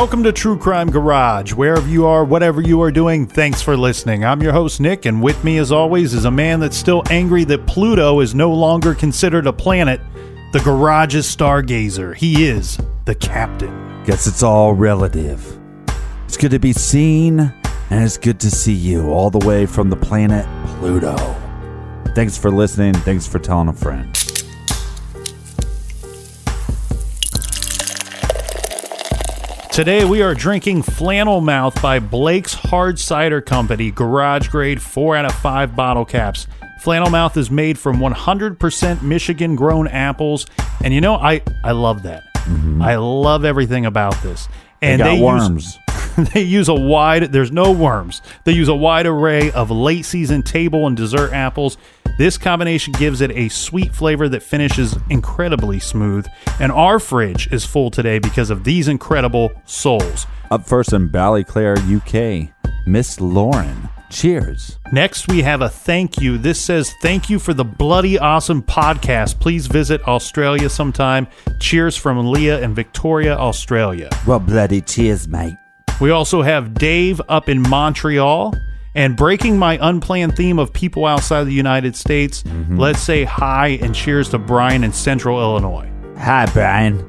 Welcome to True Crime Garage. Wherever you are, whatever you are doing, thanks for listening. I'm your host, Nick, and with me, as always, is a man that's still angry that Pluto is no longer considered a planet, the Garage's stargazer. He is the captain. Guess it's all relative. It's good to be seen, and it's good to see you all the way from the planet Pluto. Thanks for listening. Thanks for telling a friend. Today we are drinking Flannel Mouth by Blake's Hard Cider Company, garage grade 4 out of 5 bottle caps. Flannel Mouth is made from 100% Michigan grown apples, and you know I I love that. I love everything about this. And Mm-hmm. They got use- worms. they use a wide there's no worms they use a wide array of late season table and dessert apples this combination gives it a sweet flavor that finishes incredibly smooth and our fridge is full today because of these incredible souls Up first in Ballyclare, UK, Miss Lauren. Cheers. next we have a thank you this says thank you for the bloody awesome podcast please visit australia sometime cheers from leah and victoria australia Well, bloody cheers, mate. We also have Dave up in Montreal. And breaking my unplanned theme of people outside the United States, mm-hmm. let's say hi and cheers to Brian in Central Illinois. Hi, Brian.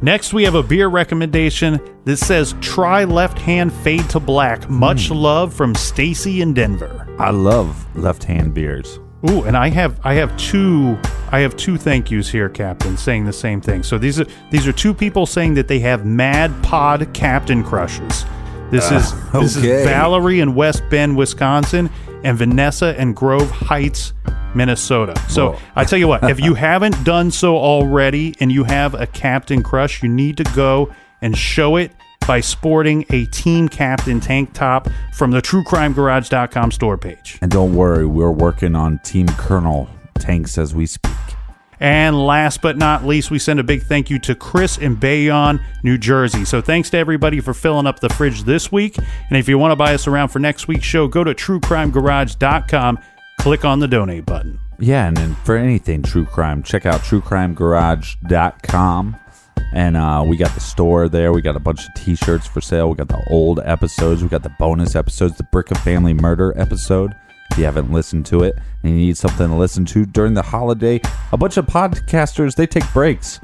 Next, we have a beer recommendation that says try left hand fade to black. Much hmm. love from Stacy in Denver. I love left-hand beers. Ooh, and I have I have two I have two thank yous here, Captain, saying the same thing. So these are these are two people saying that they have Mad Pod Captain crushes. This is uh, this okay. is Valerie in West Bend, Wisconsin, and Vanessa in Grove Heights, Minnesota. So Whoa. I tell you what, if you haven't done so already and you have a captain crush, you need to go and show it by sporting a Team Captain tank top from the TrueCrimeGarage.com store page. And don't worry, we're working on Team Colonel tanks as we speak. And last but not least, we send a big thank you to Chris in Bayonne, New Jersey. So thanks to everybody for filling up the fridge this week. And if you want to buy us around for next week's show, go to truecrimegarage.com, click on the donate button. Yeah, and then for anything true crime, check out truecrimegarage.com. And uh, we got the store there. We got a bunch of t shirts for sale. We got the old episodes. We got the bonus episodes, the Brick of Family Murder episode. If you haven't listened to it and you need something to listen to during the holiday, a bunch of podcasters, they take breaks.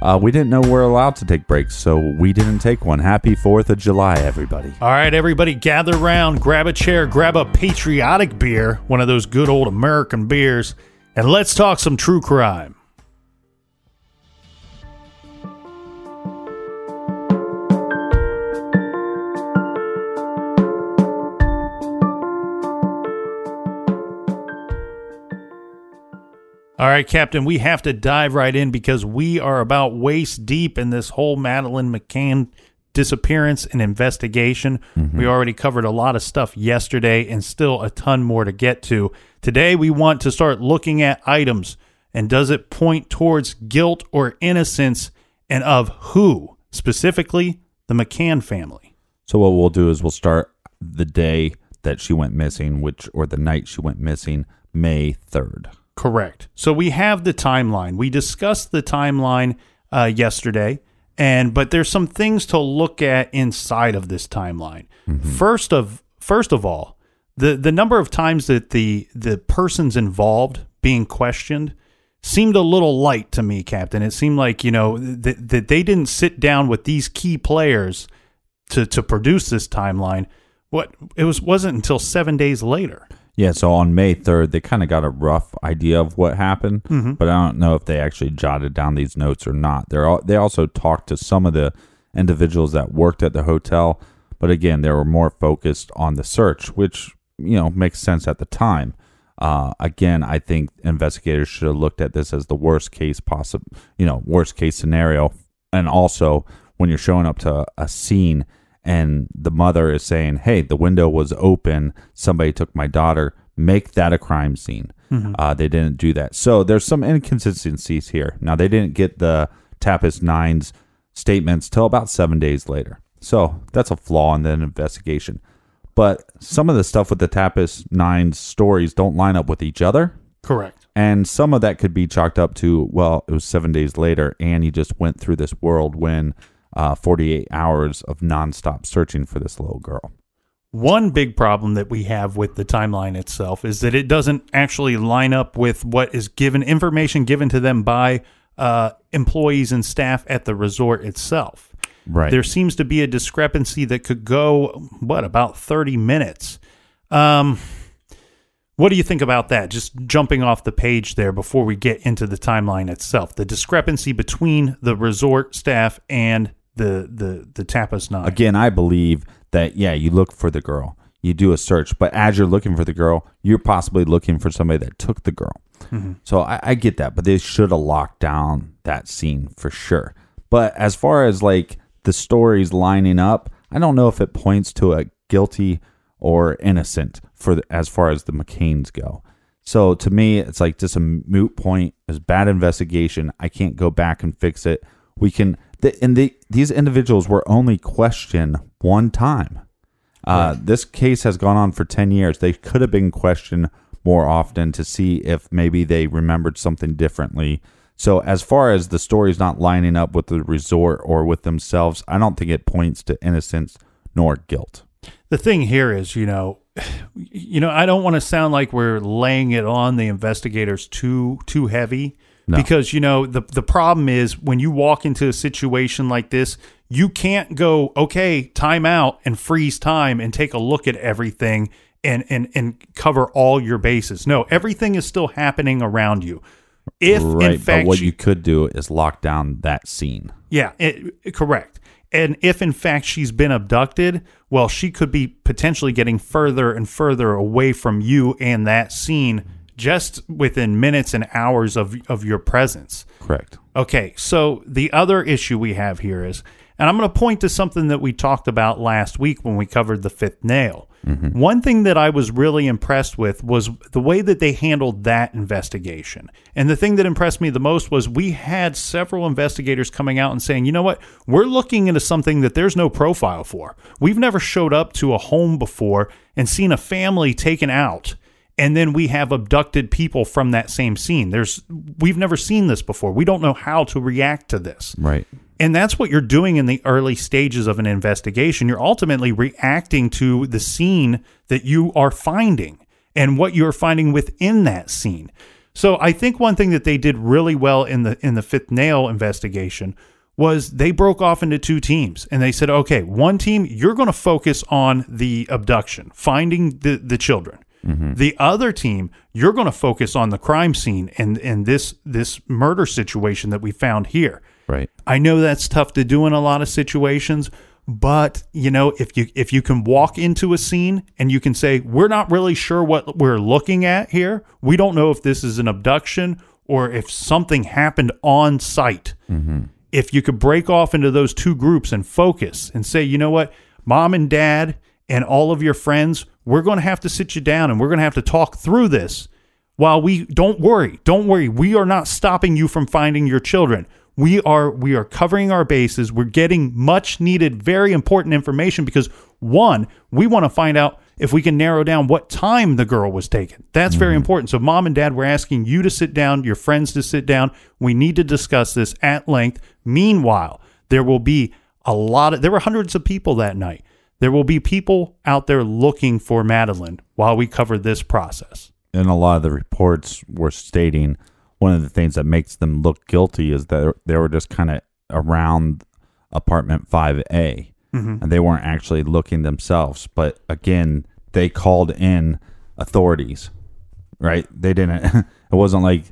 Uh, we didn't know we're allowed to take breaks, so we didn't take one. Happy 4th of July, everybody. All right, everybody, gather around, grab a chair, grab a patriotic beer, one of those good old American beers, and let's talk some true crime. All right, Captain, we have to dive right in because we are about waist deep in this whole Madeleine McCann disappearance and investigation. Mm-hmm. We already covered a lot of stuff yesterday and still a ton more to get to. Today, we want to start looking at items and does it point towards guilt or innocence and of who? Specifically, the McCann family. So what we'll do is we'll start the day that she went missing, which or the night she went missing, May third. Correct. So we have the timeline. We discussed the timeline uh, yesterday, and but there's some things to look at inside of this timeline. First of first of all, the the number of times that the the persons involved being questioned seemed a little light to me, Captain. It seemed like you know that that they didn't sit down with these key players to to produce this timeline. What it was wasn't until seven days later. Yeah, so on May 3rd, they kind of got a rough idea of what happened, but I don't know if they actually jotted down these notes or not. They're all, they also talked to some of the individuals that worked at the hotel, but again, they were more focused on the search, which, you know, makes sense at the time. Uh, again, I think investigators should have looked at this as the worst case possible, you know, worst case scenario. And also, when you're showing up to a scene and the mother is saying, "Hey, the window was open. Somebody took my daughter." Make that a crime scene. Uh, they didn't do that, so there's some inconsistencies here. Now they didn't get the Tapas Nine's statements till about seven days later, so that's a flaw in the investigation. But some of the stuff with the Tapas Nine's stories don't line up with each other. Correct. And some of that could be chalked up to, well, it was seven days later, and he just went through this whirlwind, uh, 48 hours of nonstop searching for this little girl. One big problem that we have with the timeline itself is that it doesn't actually line up with what is given information given to them by uh, employees and staff at the resort itself. Right. There seems to be a discrepancy that could go what about thirty minutes. Um, what do you think about that? Just jumping off the page there before we get into the timeline itself, the discrepancy between the resort staff and the the the Tapas Nine. Again, I believe that, yeah, you look for the girl, you do a search, but as you're looking for the girl, you're possibly looking for somebody that took the girl. Mm-hmm. So I, I get that, but they should have locked down that scene for sure. But as far as like the stories lining up, I don't know if it points to a guilty or innocent for the, as far as the McCains go. So to me, it's like just a moot point. It's bad investigation. I can't go back and fix it. We can, the, and the, these individuals were only questioned one time. Uh, This case has gone on for 10 years. They could have been questioned more often to see if maybe they remembered something differently. So, as far as the story's not lining up with the resort or with themselves, I don't think it points to innocence nor guilt. the thing here is, you know, you know, I don't want to sound like we're laying it on the investigators too too heavy because you know the the problem is when you walk into a situation like this, you can't go okay, time out and freeze time and take a look at everything and and and cover all your bases. No, everything is still happening around you. If right. in fact but what she- you could do is lock down that scene. yeah, it- correct. And if in fact she's been abducted, well, she could be potentially getting further and further away from you and that scene just within minutes and hours of of your presence. Correct. Okay, so the other issue we have here is, and I'm going to point to something that we talked about last week when we covered the fifth nail. Mm-hmm. One thing that I was really impressed with was the way that they handled that investigation. And the thing that impressed me the most was we had several investigators coming out and saying, you know what, we're looking into something that there's no profile for. We've never showed up to a home before and seen a family taken out and then we have abducted people from that same scene. There's we've never seen this before. We don't know how to react to this. Right. And that's what you're doing in the early stages of an investigation. You're ultimately reacting to the scene that you are finding and what you're finding within that scene. So I think one thing that they did really well in the in the fifth nail investigation was they broke off into two teams and they said, okay, one team, you're going to focus on the abduction, finding the, the children. Mm-hmm. The other team, you're going to focus on the crime scene and, and this this murder situation that we found here. Right. I know that's tough to do in a lot of situations, but you know, if you if you can walk into a scene and you can say, "We're not really sure what we're looking at here. We don't know if this is an abduction or if something happened on site." Mm-hmm. if you could break off into those two groups and focus and say, you know what, mom and dad and all of your friends, we're going to have to sit you down and we're going to have to talk through this. While we don't worry, don't worry, we are not stopping you from finding your children. We are we are covering our bases. We're getting much needed, very important information because one, we want to find out if we can narrow down what time the girl was taken. That's very mm-hmm. important. So, mom and dad, we're asking you to sit down, your friends to sit down. We need to discuss this at length. Meanwhile, there will be a lot of, there were hundreds of people that night. There will be people out there looking for Madeleine while we cover this process. and a lot of the reports were stating one of the things that makes them look guilty is that they were just kind of around apartment 5A mm-hmm. and they weren't actually looking themselves. But again, they called in authorities, right? They didn't, it wasn't like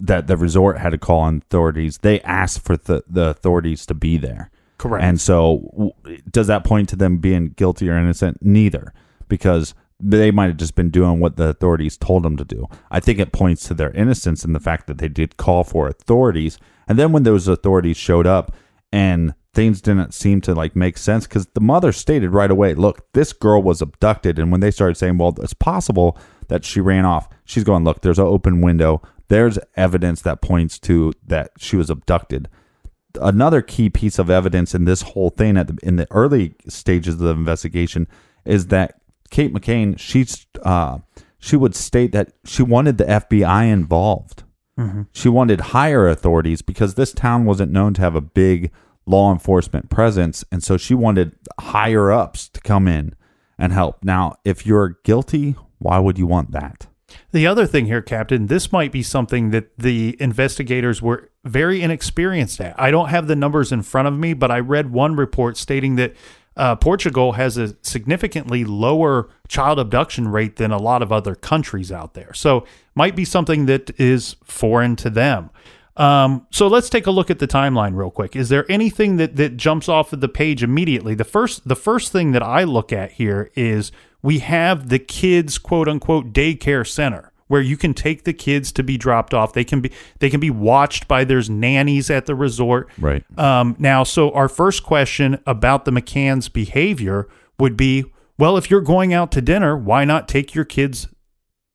that the resort had to call in authorities. They asked for the, the authorities to be there. Correct. And so, does that point to them being guilty or innocent? Neither, because they might have just been doing what the authorities told them to do. I think it points to their innocence in the fact that they did call for authorities. And then when those authorities showed up and things didn't seem to like make sense, because the mother stated right away, look, this girl was abducted. And when they started saying, well, it's possible that she ran off, she's going, look, there's an open window. There's evidence that points to that she was abducted another key piece of evidence in this whole thing at the, in the early stages of the investigation is that Kate McCain she's uh, she would state that she wanted the FBI involved. She wanted higher authorities because this town wasn't known to have a big law enforcement presence, and so she wanted higher ups to come in and help. Now, if you're guilty, why would you want that? The other thing here, Captain, this might be something that the investigators were very inexperienced at. I don't have the numbers in front of me, but I read one report stating that uh, Portugal has a significantly lower child abduction rate than a lot of other countries out there. So, might be something that is foreign to them. Um, so let's take a look at the timeline real quick. Is there anything that that jumps off of the page immediately? The first the first thing that I look at here is we have the kids quote unquote daycare center where you can take the kids to be dropped off. They can be they can be watched by there's nannies at the resort. Right. Um, now, so our first question about the McCann's behavior would be, well, if you're going out to dinner, why not take your kids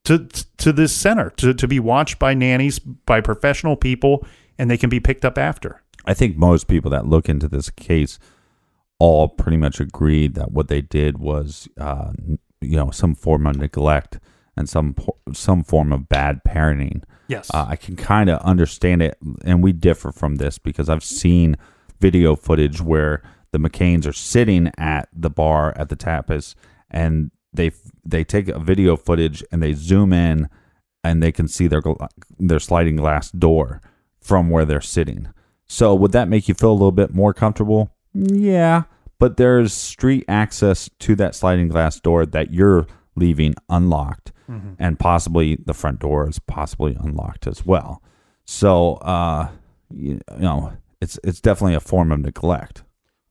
to to this center to, to be watched by nannies, by professional people, and they can be picked up after? I think most people that look into this case all pretty much agreed that what they did was, uh, you know, some form of neglect and some some form of bad parenting. Yes. Uh, I can kind of understand it, and we differ from this because I've seen video footage where the McCains are sitting at the bar at the tapas, and they they take a video footage and they zoom in, and they can see their their sliding glass door from where they're sitting. So would that make you feel a little bit more comfortable? Yeah, but there's street access to that sliding glass door that you're leaving unlocked, and possibly the front door is possibly unlocked as well. So, uh, you, you know, it's it's definitely a form of neglect.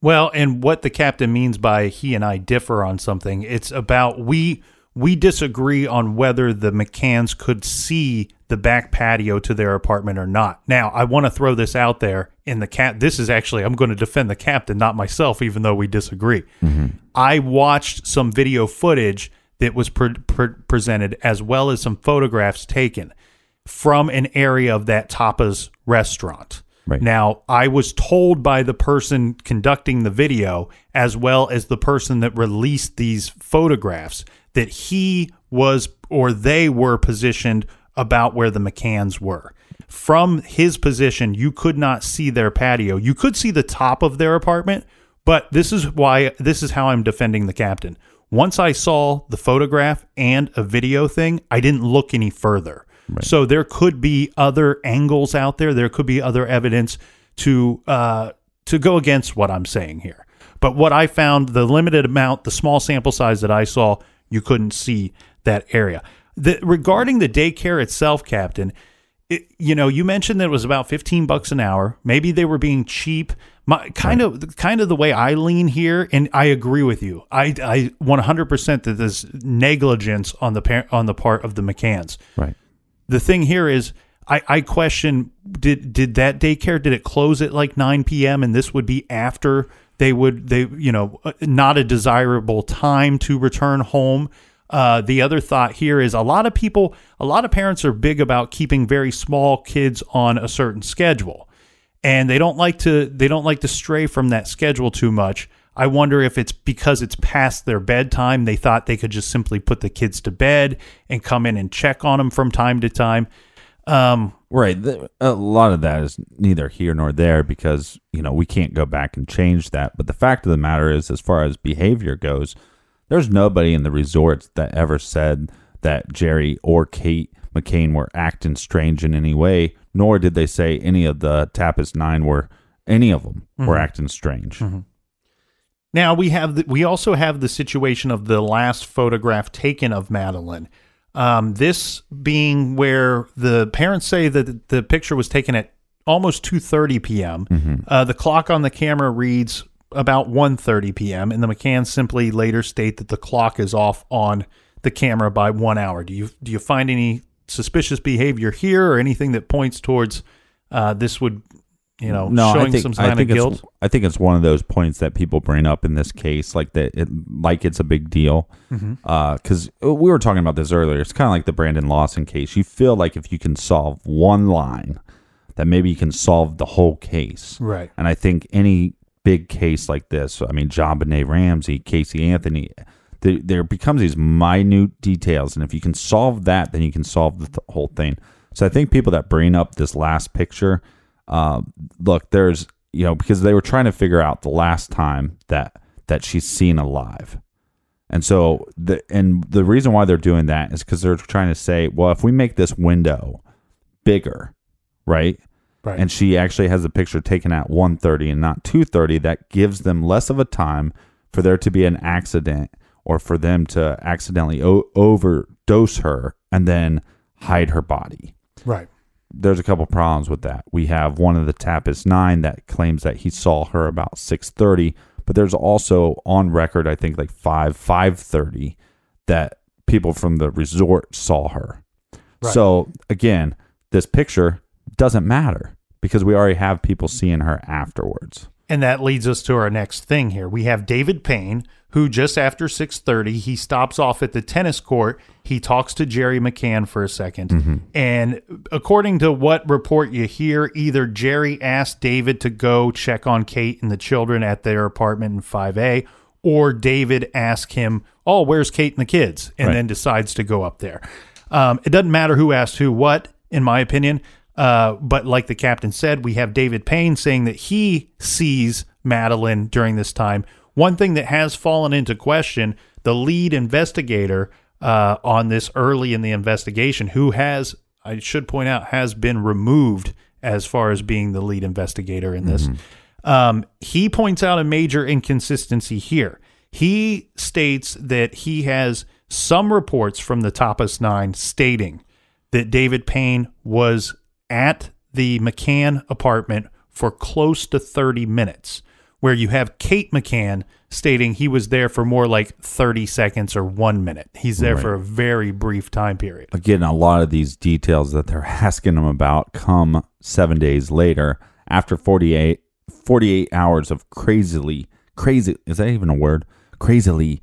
Well, and what the captain means by he and I differ on something, it's about we we disagree on whether the McCanns could see the back patio to their apartment or not. Now, I want to throw this out there in the cat. This is actually I'm going to defend the captain, not myself, even though we disagree. Mm-hmm. I watched some video footage that was pre- pre- presented as well as some photographs taken from an area of that tapas restaurant. Right. Now, I was told by the person conducting the video, as well as the person that released these photographs, that he was or they were positioned about where the McCanns were. From his position, you could not see their patio. You could see the top of their apartment, but this is why this is how I'm defending the captain. Once I saw the photograph and a video thing, I didn't look any further. So there could be other angles out there. There could be other evidence to uh, to go against what I'm saying here. But what I found, the limited amount, the small sample size that I saw, you couldn't see that area. The, regarding the daycare itself, Captain, it, you know, you mentioned that it was about 15 bucks an hour. Maybe they were being cheap. My kind of kind of the way I lean here, and I agree with you. I I 100% that there's negligence on the par- on the part of the McCanns Right. The thing here is I, I question did did that daycare did it close at like 9 p.m. and this would be after they would they you know uh, not a desirable time to return home. Uh, the other thought here is a lot of people, a lot of parents are big about keeping very small kids on a certain schedule, and they don't like to they don't like to stray from that schedule too much. I wonder if it's because it's past their bedtime. They thought they could just simply put the kids to bed and come in and check on them from time to time. Um, Right. A lot of that is neither here nor there because, you know, we can't go back and change that. But the fact of the matter is, as far as behavior goes, there's nobody in the resorts that ever said that Gerry or Kate McCain were acting strange in any way, nor did they say any of the Tapas Nine were, any of them were acting strange. Now we have the, we also have the situation of the last photograph taken of Madeleine. Um, this being where the parents say that the picture was taken at almost 2:30 p.m. Uh, the clock on the camera reads about 1:30 p.m. and the McCanns simply later state that the clock is off on the camera by one hour. Do you do you find any suspicious behavior here or anything that points towards uh, this would you know no, showing I think, some I think of guilt? I think it's one of those points that people bring up in this case, like that, it, like it's a big deal. Mm-hmm. Uh, because we were talking about this earlier. It's kind of like the Brandon Lawson case. You feel like if you can solve one line, that maybe you can solve the whole case. Right. And I think any big case like this, I mean, JonBenét Ramsey, Casey Anthony, there, there becomes these minute details. And if you can solve that, then you can solve the th- whole thing. So I think people that bring up this last picture, uh, look, there's, you know, because they were trying to figure out the last time that that she's seen alive. And so the and the reason why they're doing that is because they're trying to say, well, if we make this window bigger, right? Right. And she actually has a picture taken at 1:30 and not 2:30 that gives them less of a time for there to be an accident or for them to accidentally o- overdose her and then hide her body right. There's a couple problems with that. We have one of the Tapas Nine that claims that he saw her about six thirty, but there's also on record, I think like five five thirty, that people from the resort saw her. Right. So again, this picture doesn't matter because we already have people seeing her afterwards. And that leads us to our next thing here. We have David Payne, who just after 6:30, he stops off at the tennis court. He talks to Gerry McCann for a 2nd And according to what report you hear, either Gerry asked David to go check on Kate and the children at their apartment in 5A, or David asked him, "Oh, where's Kate and the kids?" and Right. then decides to go up there. Um, it doesn't matter who asked who what, in my opinion. Uh, but like the captain said, we have David Payne saying that he sees Madeleine during this time. One thing that has fallen into question the lead investigator uh, on this early in the investigation, who has, I should point out, has been removed as far as being the lead investigator in this. Um, he points out a major inconsistency here. He states that he has some reports from the Tapas Nine stating that David Payne was at the McCann apartment for close to 30 minutes, where you have Kate McCann stating he was there for more like 30 seconds or one minute. He's there for a very brief time period. Again, a lot of these details that they're asking him about come seven days later after 48, 48 hours of crazily, crazy, is that even a word? Crazily,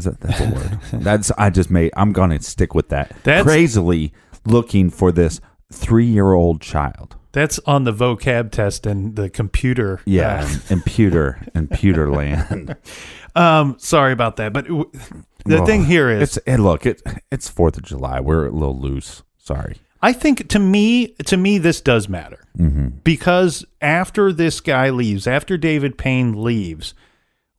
is that that's a word? that's, I just made, I'm going to stick with that. That's- crazily looking for this three year old child. That's on the vocab test and the computer. Yeah, uh, and pewter land. um, sorry about that. But w- the thing here is, it's and look, it it's Fourth of July. We're a little loose. Sorry. I think to me, to me, this does matter because after this guy leaves, after David Payne leaves,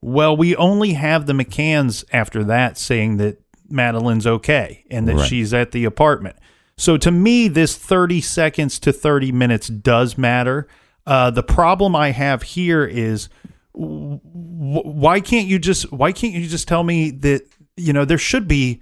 well, we only have the McCanns after that saying that Madeleine's okay and that Right. she's at the apartment. So to me, this 30 seconds to 30 minutes does matter. Uh, the problem I have here is why can't you just why can't you just tell me that you know there should be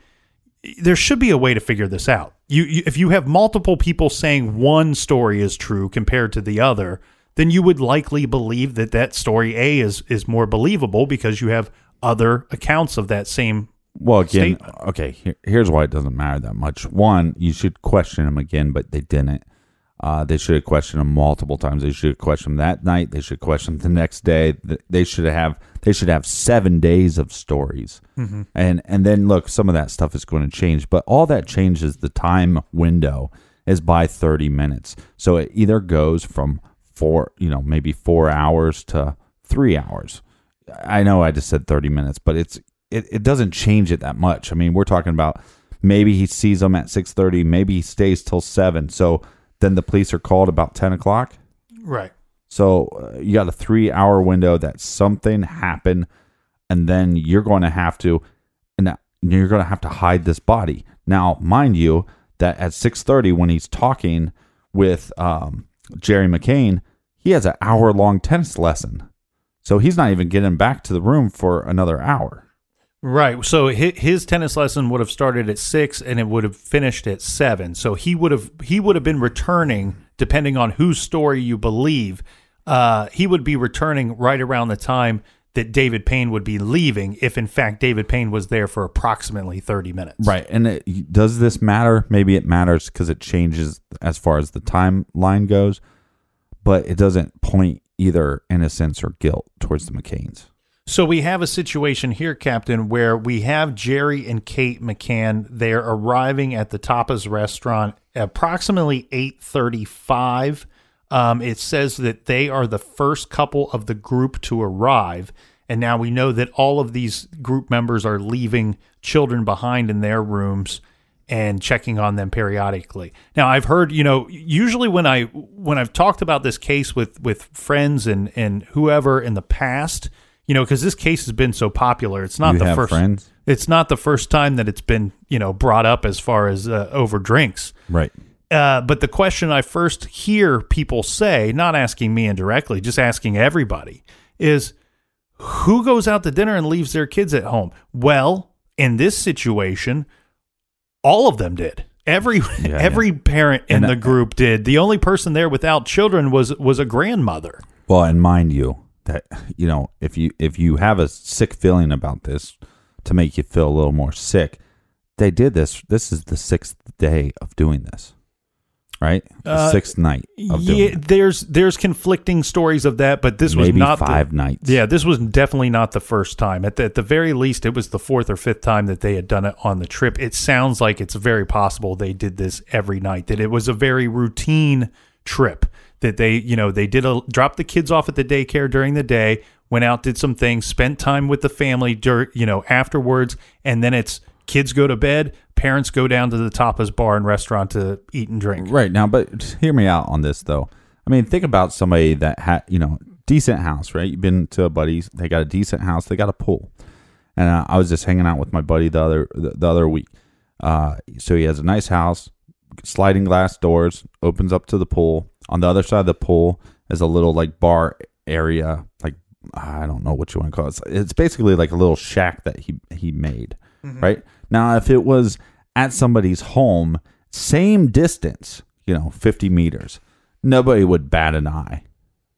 there should be a way to figure this out. You, you if you have multiple people saying one story is true compared to the other, then you would likely believe that that story A is is more believable because you have other accounts of that same Well, again, statement. okay. Here, here's why it doesn't matter that much. One, you should question them again, but they didn't. Uh, they should have questioned him multiple times. They should have questioned him that night. They should question him the next day. They should have they should have seven days of stories. And and then look, some of that stuff is going to change, but all that changes the time window is by thirty minutes. So it either goes from four, you know, maybe four hours to three hours. I know I just said thirty minutes, but it's it, it doesn't change it that much. I mean, we're talking about maybe he sees them at six thirty, maybe he stays till seven. So then the police are called about ten o'clock. Right. So uh, you got a three hour window that something happened, and then you're going to have to, and you're going to have to hide this body. Now, mind you, that at six thirty when he's talking with um, Gerry McCain, he has an hour long tennis lesson, so he's not even getting back to the room for another hour. Right. So his tennis lesson would have started at six, and it would have finished at seven. So he would have he would have been returning, depending on whose story you believe. Uh, he would be returning right around the time that David Payne would be leaving, if in fact David Payne was there for approximately thirty minutes. Right. And it, does this matter? Maybe it matters because it changes as far as the timeline goes, but it doesn't point either innocence or guilt towards the McCains. So we have a situation here, Captain, where we have Gerry and Kate McCann. They're arriving at the Tapas restaurant approximately eight thirty-five. Um, it says that they are the first couple of the group to arrive, and now we know that all of these group members are leaving children behind in their rooms and checking on them periodically. Now I've heard, you know, usually when I when I've talked about this case with with friends and and whoever in the past, you know, because this case has been so popular, it's not You the first friends? It's not the first time that it's been you know brought up as far as uh, over drinks. Right. Uh, but the question I first hear people say, not asking me indirectly, just asking everybody, is who goes out to dinner and leaves their kids at home? Well, in this situation, all of them did. Every every parent in And, the group did. The only person there without children was was a grandmother. Well, and mind you that you know if you if you have a sick feeling about this to make you feel a little more sick, they did this. This is the sixth day of doing this, right? The Uh, sixth night Yeah, there's there's conflicting stories of that, but this was Maybe not the- five nights. Yeah, this was definitely not the first time. At the, at the very least, it was the fourth or fifth time that they had done it on the trip. It sounds like it's very possible they did this every night. That it was a very routine trip. That they, you know, they did a dropped the kids off at the daycare during the day, went out, did some things, spent time with the family, dur- you know, afterwards, and then it's kids go to bed, parents go down to the tapas bar and restaurant to eat and drink. Right now, but hear me out on this though. I mean, think about somebody that had you know decent house, right? You've been to a buddy's, they got a decent house, they got a pool, and uh, I was just hanging out with my buddy the other the, the other week. Uh, so he has a nice house, sliding glass doors, opens up to the pool. On the other side of the pool is a little like bar area, like I don't know what you want to call it. It's, basically like a little shack that he he made. Mm-hmm. Right now, if it was at somebody's home, same distance, you know, fifty meters, nobody would bat an eye.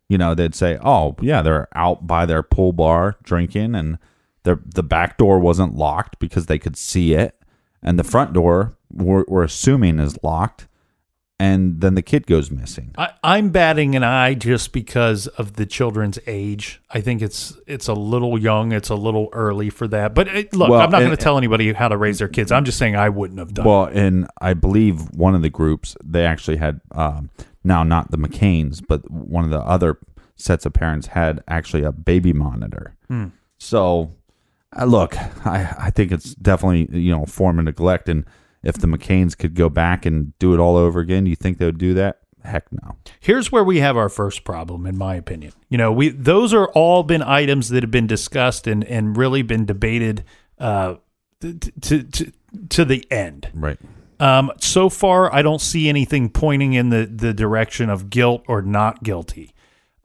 You know, they'd say, "Oh, yeah, they're out by their pool bar drinking, and their the back door wasn't locked because they could see it, and the front door we're, we're assuming is locked, and then the kid goes missing." I, I'm batting an eye just because of the children's age. I think it's it's a little young. It's a little early for that. But it, look, Well, I'm not going to tell anybody how to raise their kids. I'm just saying I wouldn't have done. Well, and I believe one of the groups they actually had um, now not the McCains, but one of the other sets of parents had actually a baby monitor. So, uh, look, I I think it's definitely you know form of neglect, and if the McCains could go back and do it all over again, you think they would do that? Heck no. Here's where we have our first problem, in my opinion. You know, we those are all been items that have been discussed and and really been debated uh, to to to, to the end. Right. Um, so far, I don't see anything pointing in the, the direction of guilt or not guilty.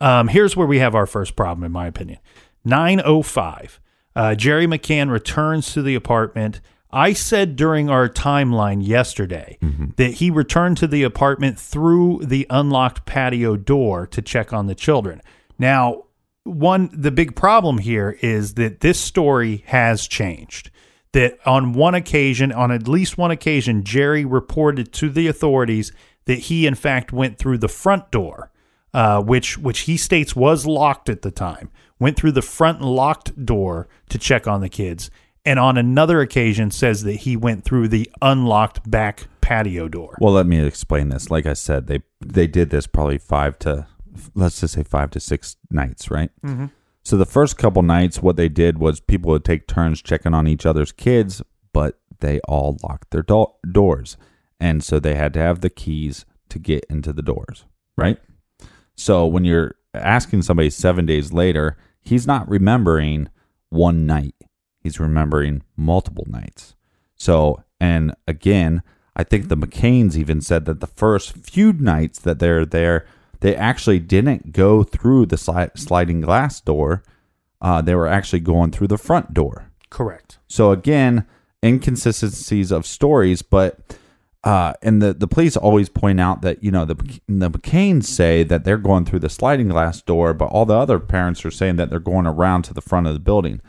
Um, here's where we have our first problem, in my opinion. 905. Uh, Gerry McCann returns to the apartment. I said during our timeline yesterday that he returned to the apartment through the unlocked patio door to check on the children. Now, one the big problem here is that this story has changed that on one occasion on at least one occasion gerry reported to the authorities that he in fact went through the front door, uh, which which he states was locked at the time. Went through the front locked door to check on the kids, and on another occasion says that he went through the unlocked back patio door. Well, let me explain this. Like I said, they they did this probably five to let's just say five to six nights, right? Mm-hmm. So the first couple nights, what they did was people would take turns checking on each other's kids, but they all locked their do- doors, and so they had to have the keys to get into the doors, right? So when you're asking somebody seven days later, he's not remembering one night; he's remembering multiple nights. So, and again, I think the McCains even said that the first few nights that they're there, they actually didn't go through the sli- sliding glass door. Uh, they were actually going through the front door. Correct. So again, inconsistencies of stories, but uh, and the the police always point out that you know the the McCains say that they're going through the sliding glass door, but all the other parents are saying that they're going around to the front of the building.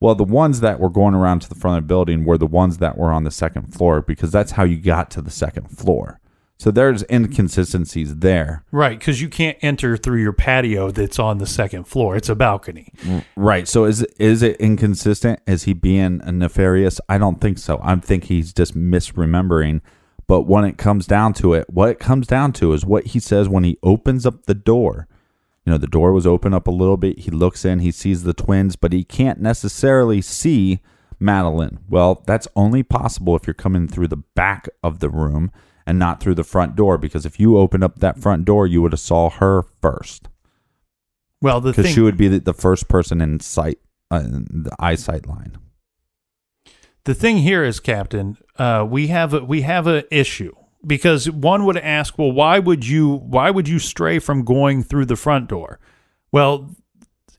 Well, the ones that were going around to the front of the building were the ones that were on the second floor because that's how you got to the second floor. So there's inconsistencies there. Right, because you can't enter through your patio that's on the second floor. It's a balcony. Mm, right. So is is it inconsistent? Is he being nefarious? I don't think so. I think he's just misremembering. But when it comes down to it, what it comes down to is what he says when he opens up the door. You know, the door was open up a little bit. He looks in, he sees the twins, but he can't necessarily see Madeleine. Well, that's only possible if you're coming through the back of the room and not through the front door because if you opened up that front door, you would have saw her first Well, the because thing she would be the, the first person in sight, uh, in the eyesight line. the thing here is, Captain, uh, we have a, we have a issue because one would ask, well, why would you why would you stray from going through the front door? Well,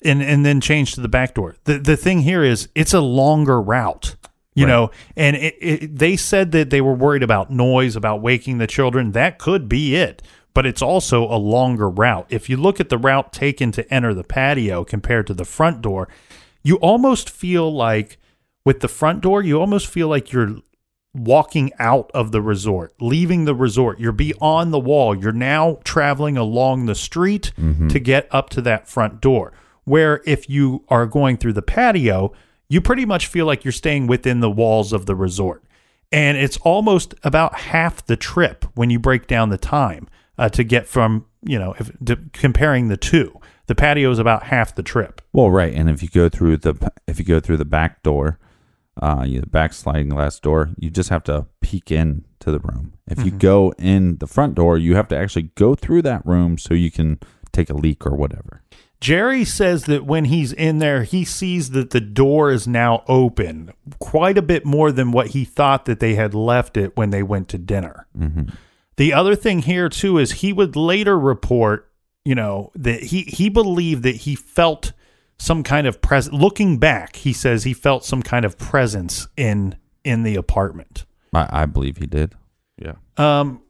and and then change to the back door. The the thing here is, it's a longer route. You Right. know, and it, it, they said that they were worried about noise, about waking the children. That could be it, but it's also a longer route. If you look at the route taken to enter the patio compared to the front door, you almost feel like with the front door, you almost feel like you're walking out of the resort, leaving the resort. You're beyond the wall. You're now traveling along the street to get up to that front door. Where if you are going through the patio, you pretty much feel like you're staying within the walls of the resort. And it's almost about half the trip when you break down the time uh, to get from, you know, if, to, comparing the two. The patio is about half the trip. Well, right, and if you go through the if you go through the back door, uh, you the back sliding glass door, you just have to peek in to the room. If you go in the front door, you have to actually go through that room so you can take a leak or whatever. Gerry says that when he's in there, he sees that the door is now open quite a bit more than what he thought that they had left it when they went to dinner. The other thing here, too, is he would later report, you know, that he, he believed that he felt some kind of presence. Looking back, he says he felt some kind of presence in in the apartment. I, I believe he did. Yeah. Um,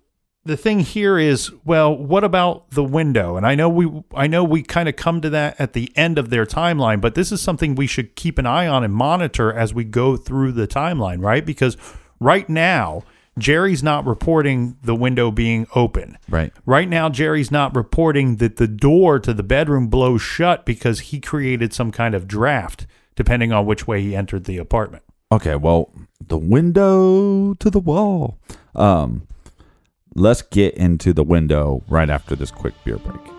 the thing here is, well, what about the window? And I know we, I know we kind of come to that at the end of their timeline, but this is something we should keep an eye on and monitor as we go through the timeline, right? Because right now, Gerry's not reporting the window being open. Right. Right now, Gerry's not reporting that the door to the bedroom blows shut because he created some kind of draft, depending on which way he entered the apartment. Okay, well, the window to the wall. Um, let's get into the window right after this quick beer break.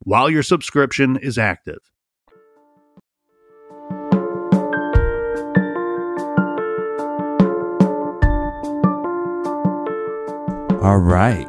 while your subscription is active. All right.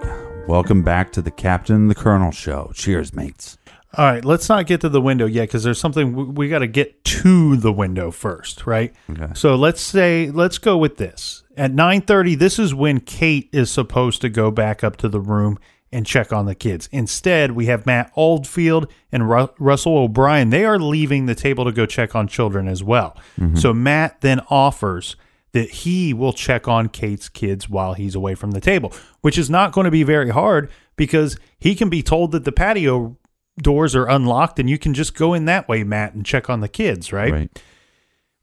Welcome back to the Captain and the Colonel show. Cheers, mates. All right, let's not get to the window yet because there's something we, we got to get to the window first, right? Okay. So let's say let's go with this. At 9:30, this is when Kate is supposed to go back up to the room and check on the kids. Instead, we have Matt Oldfield and Ru- Russell O'Brien. They are leaving the table to go check on children as well. Mm-hmm. So Matt then offers that he will check on Kate's kids while he's away from the table, which is not going to be very hard because he can be told that the patio doors are unlocked and you can just go in that way, Matt, and check on the kids, right? Right.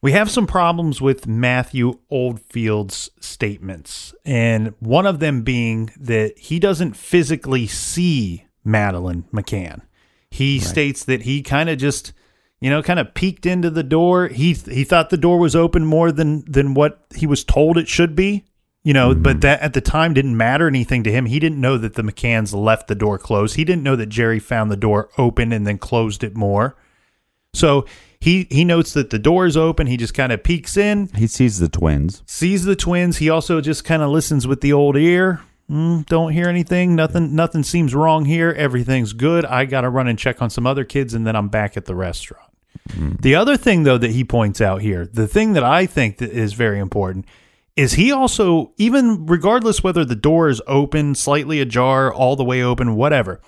We have some problems with Matthew Oldfield's statements, and one of them being that he doesn't physically see Madeleine McCann. He states that he kind of just, you know, kind of peeked into the door. He he thought the door was open more than than what he was told it should be. You know, but mm. that at the time didn't matter anything to him. He didn't know that the McCanns left the door closed. He didn't know that Gerry found the door open and then closed it more. So he he notes that the door is open. He just kind of peeks in, He sees the twins. sees the twins. He also just kind of listens with the old ear. Mm, don't hear anything. Nothing. Nothing seems wrong here. Everything's good. I got to run and check on some other kids, and then I'm back at the restaurant. The other thing, though, that he points out here, the thing that I think that is very important, is he also, even regardless whether the door is open, slightly ajar, all the way open, whatever,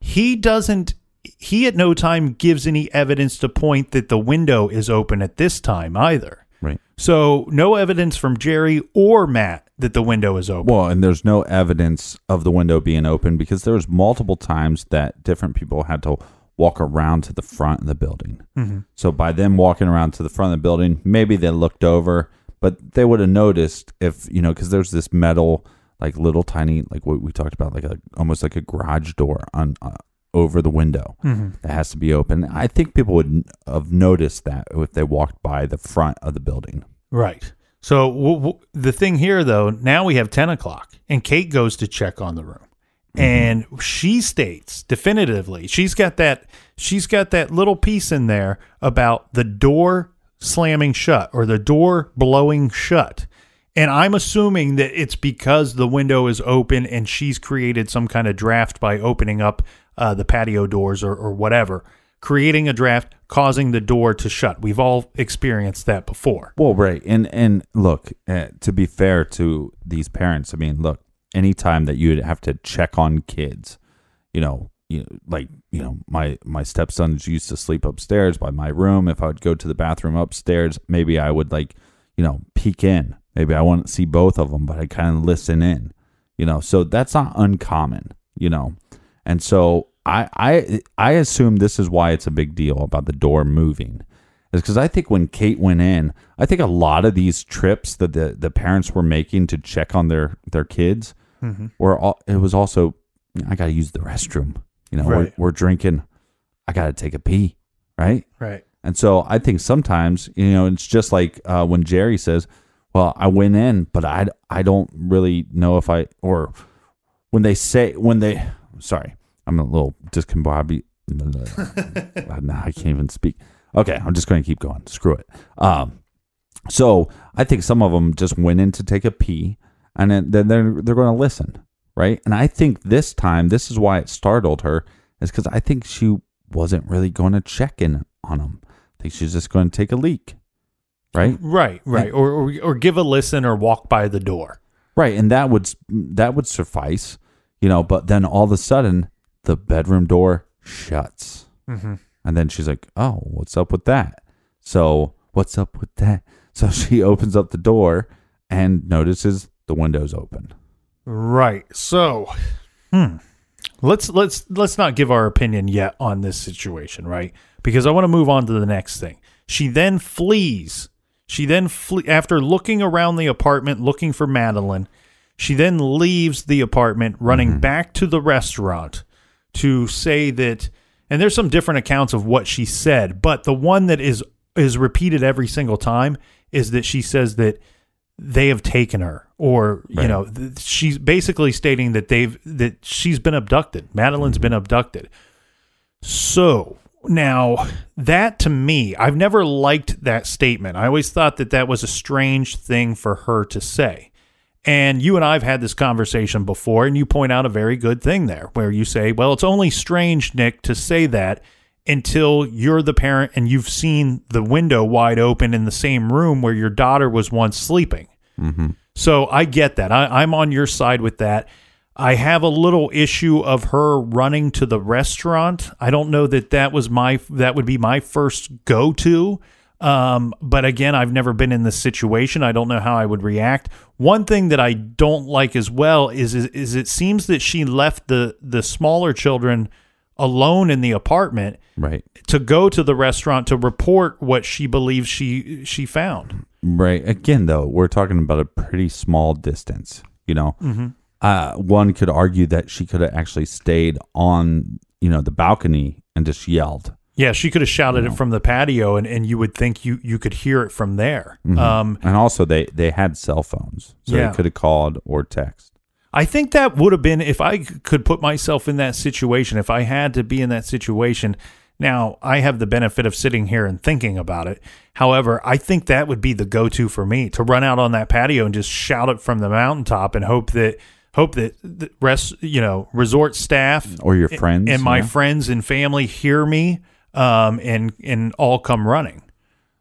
he doesn't. He at no time gives any evidence to point that the window is open at this time either. Right. So no evidence from Gerry or Matt that the window is open. Well, and there's no evidence of the window being open because there was multiple times that different people had to walk around to the front of the building. So by them walking around to the front of the building, maybe they looked over, but they would have noticed if you know because there's this metal like little tiny like what we talked about like a almost like a garage door on uh, over the window mm-hmm. that has to be open. I think people would have noticed that if they walked by the front of the building. Right. So w- w- the thing here, though, now we have 10 o'clock, and Kate goes to check on the room. Mm-hmm. And she states definitively, she's got that she's got that little piece in there about the door slamming shut or the door blowing shut. And I'm assuming that it's because the window is open and she's created some kind of draft by opening up uh, the patio doors or, or whatever, creating a draft, causing the door to shut. We've all experienced that before. Well, right, and and look, uh, to be fair to these parents, I mean, look, anytime that you'd have to check on kids, you know, you know, like you know, my my stepsons used to sleep upstairs by my room. If I would go to the bathroom upstairs, maybe I would like, you know, peek in. Maybe I want to see both of them, but I kind of listen in. You know, so that's not uncommon. You know, and so I I I assume this is why it's a big deal about the door moving is because I think when Kate went in, I think a lot of these trips that the, the parents were making to check on their their kids were all, it was also I got to use the restroom. You know, Right. we're, we're drinking. I got to take a pee, right? Right. And so I think sometimes you know it's just like uh, when Gerry says, "Well, I went in, but I I don't really know if I or when they say when they sorry I'm a little discombobulated. now I can't even speak. Okay, I'm just going to keep going. Screw it. Um, so I think some of them just went in to take a pee, and then then they're they're going to listen, right? And I think this time, this is why it startled her, is because I think she wasn't really going to check in on them. I think she's just going to take a leak, right? Right, right. Or, or or give a listen or walk by the door. Right, and that would that would suffice, you know. But then all of a sudden, the bedroom door shuts, Mm-hmm. and then she's like, "Oh, what's up with that?" So what's up with that? So she opens up the door and notices the window's open. Right. So, hmm. Let's let's let's not give our opinion yet on this situation, right? Because I want to move on to the next thing. She then flees. She then flee after looking around the apartment looking for Madeleine. She then leaves the apartment, running mm-hmm. back to the restaurant to say that. And there's some different accounts of what she said, but the one that is is repeated every single time is that she says that they have taken her or you know th- she's basically stating that they've that she's been abducted madeleine's mm-hmm. been abducted so now that to me i've never liked that statement i always thought that that was a strange thing for her to say And you and I have had this conversation before, and you point out a very good thing there where you say, well, it's only strange, Nick, to say that until you're the parent and you've seen the window wide open in the same room where your daughter was once sleeping. Mm-hmm. So I get that. I, I'm on your side with that. I have a little issue of her running to the restaurant. I don't know that that was my that would be my first go to. Um, but again, I've never been in this situation. I don't know how I would react. One thing that I don't like as well is is, is it seems that she left the the smaller children alone in the apartment Right. to go to the restaurant to report what she believes she she found. Right. Again, though, we're talking about a pretty small distance. You know, Mm-hmm. Uh, one could argue that she could have actually stayed on, you know, the balcony and just yelled. Yeah, she could have shouted it from the patio, and, and you would think you you could hear it from there. Mm-hmm. Um, And also, they they had cell phones, so Yeah. they could have called or text. I think that would have been if I could put myself in that situation. If I had to be in that situation, now I have the benefit of sitting here and thinking about it. However, I think that would be the go-to for me to run out on that patio and just shout it from the mountaintop and hope that hope that the rest, you know, resort staff Or your friends, and my yeah. friends and family hear me um, and and all come running.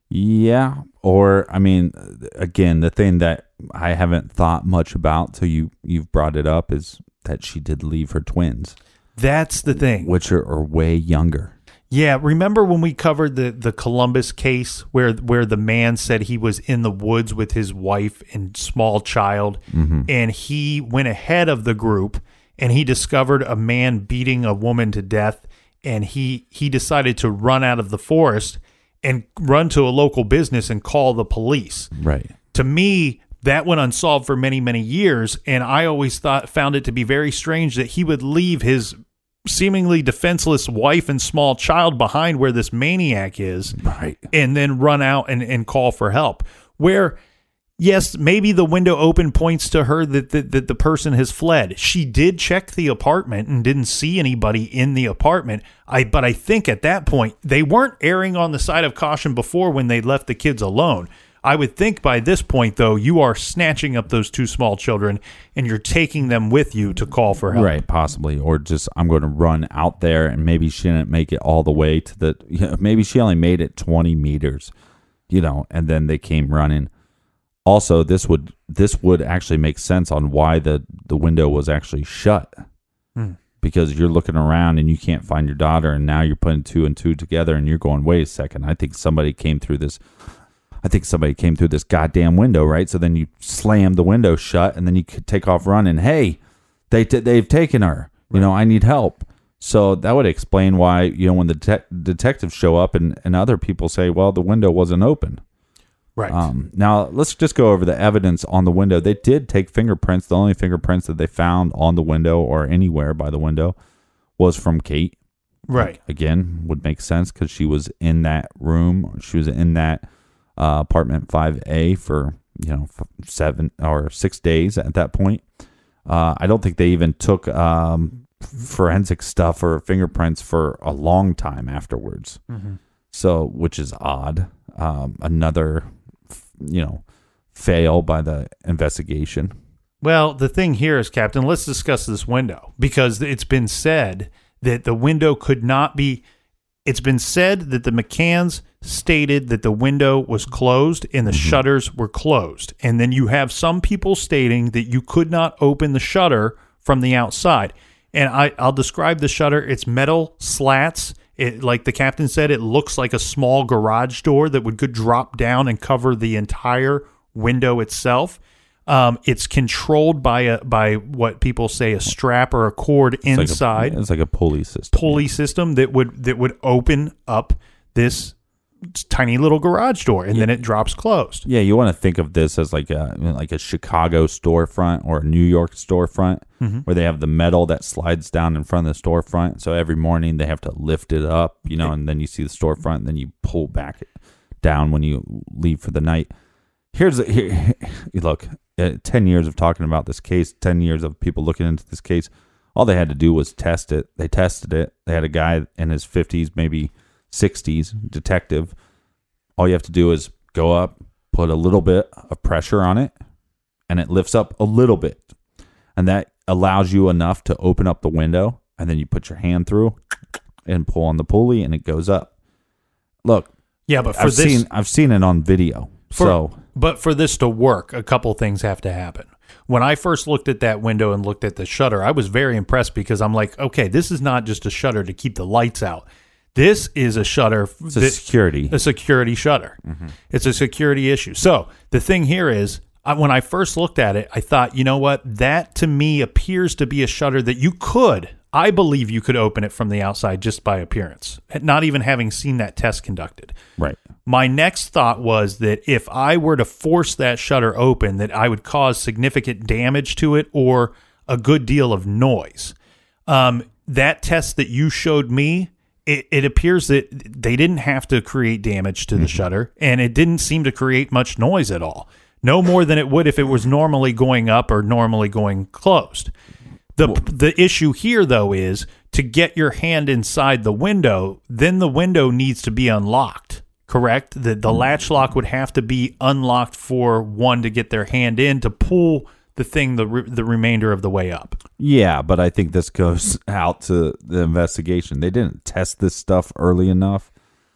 Yeah. Or I mean, again, the thing that I haven't thought much about till you you've brought it up is that she did leave her twins, That's the thing. which are, are way younger. Yeah, remember when we covered the the Columbus case where where the man said he was in the woods with his wife and small child mm-hmm. and he went ahead of the group and he discovered a man beating a woman to death and he he decided to run out of the forest and run to a local business and call the police Right. to me that went unsolved for many many years and i always thought found it to be very strange that he would leave his seemingly defenseless wife and small child behind where this maniac is Right. and then run out and, and call for help. Where yes maybe the window open points to her that, that, that the person has fled. She did check the apartment and didn't see anybody in the apartment. I but i think at that point they weren't erring on the side of caution before when they left the kids alone i would think by this point though you are snatching up those two small children and you're taking them with you to call for help Right, possibly, or just I'm going to run out there, and maybe she didn't make it all the way to the. You know, maybe she only made it 20 meters, you know, and then they came running. Also, this would this would actually make sense on why the the window was actually shut, hmm. because you're looking around and you can't find your daughter, and now you're putting two and two together, and you're going, wait a second, I think somebody came through this. I think somebody came through this goddamn window, right? So then you slam the window shut, and then you could take off running. Hey, they t- they've taken her. You know, I need help. So that would explain why you know when the te- detectives show up and and other people say, well, the window wasn't open. right Um, now let's just go over the evidence on the window. They did take fingerprints. The only fingerprints that they found on the window or anywhere by the window was from Kate. right Again, would make sense because she was in that room. She was in that uh, apartment five A for you know seven or six days at that point. Uh, I don't think they even took um, forensic stuff or fingerprints for a long time afterwards. So, which is odd. Um, another, you know, fail by the investigation. Well, the thing here is, Captain, let's discuss this window because it's been said that the window could not be. It's been said that the McCanns stated that the window was closed and the mm-hmm. shutters were closed. And then you have some people stating that you could not open the shutter from the outside. And I, I'll describe the shutter. It's metal slats. It, like the captain said, it looks like a small garage door that would could drop down and cover the entire window itself. Um, it's controlled by a by what people say a strap or a cord It's like a- inside it's like a pulley system. pulley system that would that would open up this tiny little garage door and then it drops closed. Yeah, you want to think of this as like a like a Chicago storefront or a New York storefront where they have the metal that slides down in front of the storefront. So every morning they have to lift it up, you know, and then you see the storefront, and then you pull back it down when you leave for the night. Here's a, here, look. Uh, ten years of talking about this case, ten years of people looking into this case. All they had to do was test it. They tested it. They had a guy in his fifties, maybe sixties, detective all you have to do is go up, put a little bit of pressure on it, and it lifts up a little bit, and that allows you enough to open up the window, and then you put your hand through and pull on the pulley, and it goes up. Look, Yeah, but for I've this seen I've seen it on video. For, so but for this to work, a couple things have to happen. When I first looked at that window and looked at the shutter, I was very impressed because I'm like, okay, this is not just a shutter to keep the lights out. This is a shutter. it's a security. a security shutter. Mm-hmm. It's a security issue. So the thing here is, I, when I first looked at it, I thought, you know what? That to me appears to be a shutter that you could, I believe you could open it from the outside just by appearance, not even having seen that test conducted. right. My next thought was that if I were to force that shutter open, that I would cause significant damage to it or a good deal of noise. Um, that test that you showed me, it, it appears that they didn't have to create damage to the shutter, and it didn't seem to create much noise at all. No more than it would if it was normally going up or normally going closed. The the issue here though is to get your hand inside the window, then the window needs to be unlocked. Correct? The the mm-hmm. latch lock would have to be unlocked for one to get their hand in to pull the thing the re- the remainder of the way up. Yeah, but I think this goes out to the investigation. They didn't test this stuff early enough.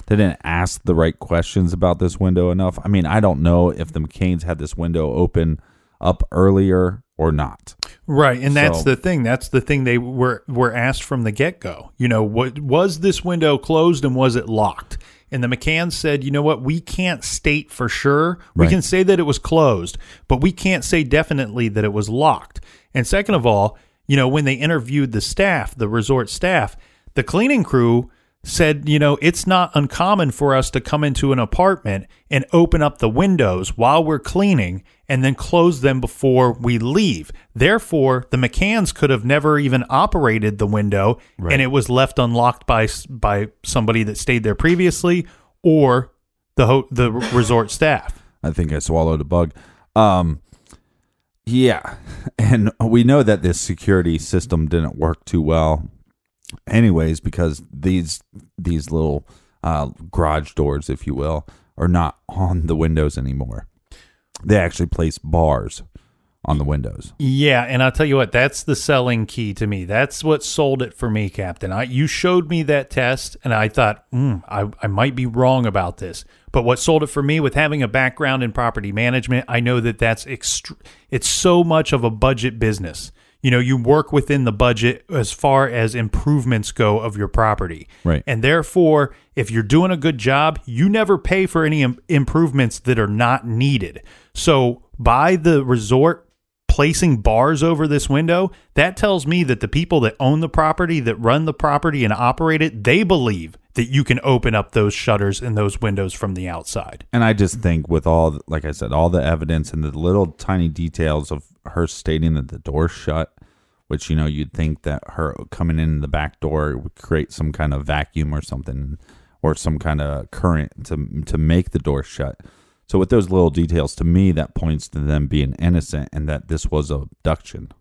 They didn't ask the right questions about this window enough. I mean, I don't know if the McCanns had this window open up earlier or not. Right, and that's So- the thing. That's the thing they were were asked from the get go. You know, what was this window closed and was it locked? And the McCann said, you know what, we can't state for sure. We Right. can say that it was closed, but we can't say definitely that it was locked. And second of all, you know, when they interviewed the staff, the resort staff, the cleaning crew said, you know, it's not uncommon for us to come into an apartment and open up the windows while we're cleaning and then close them before we leave. Therefore, the McCanns could have never even operated the window and it was left unlocked by by somebody that stayed there previously or the ho- the resort staff. I think I swallowed a bug. Um, yeah, and we know that this security system didn't work too well, anyways, because these these little uh, garage doors, if you will, are not on the windows anymore. They actually place bars on the windows. Yeah, and I'll tell you what, that's the selling key to me. That's what sold it for me, Captain. I you showed me that test, and I thought, mm, I I might be wrong about this. But what sold it for me with having a background in property management, I know that that's ext- it's so much of a budget business. You know, you work within the budget as far as improvements go of your property. Right. And therefore, if you're doing a good job, you never pay for any im- improvements that are not needed. So, by the resort placing bars over this window, that tells me that the people that own the property, that run the property and operate it, they believe that you can open up those shutters and those windows from the outside. And I just think with all, like I said, all the evidence and the little tiny details of her stating that the door's shut, which you know you'd think that her coming in the back door would create some kind of vacuum or something, or some kind of current to to make the door shut. So with those little details, to me, that points to them being innocent and that this was abduction.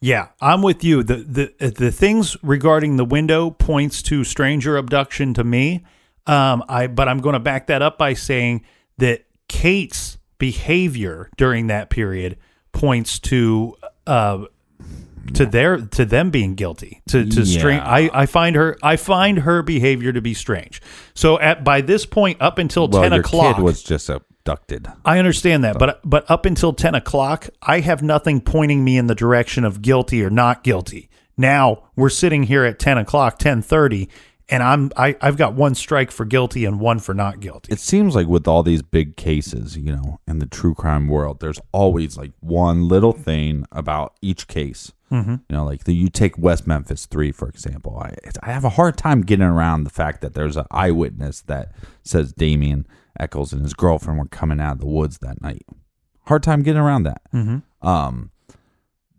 Yeah, I'm with you. The the the things regarding the window points to stranger abduction to me. Um, I but I'm going to back that up by saying that Kate's behavior during that period points to uh to their to them being guilty to to strange. I I find her I find her behavior to be strange. So at by this point, up until Well, ten your o'clock, kid was just abducted. I understand that, but but up until ten o'clock, I have nothing pointing me in the direction of guilty or not guilty. Now we're sitting here at ten o'clock, ten thirty, and I'm I, I've got one strike for guilty and one for not guilty. it seems like with all these big cases, you know, in the true crime world, there's always like one little thing about each case. Mm-hmm. You know, like the, you take West Memphis Three for example. I it's- I have a hard time getting around the fact that there's an eyewitness that says Damien Echols and his girlfriend were coming out of the woods that night. Hard time getting around that. Mm-hmm. Um,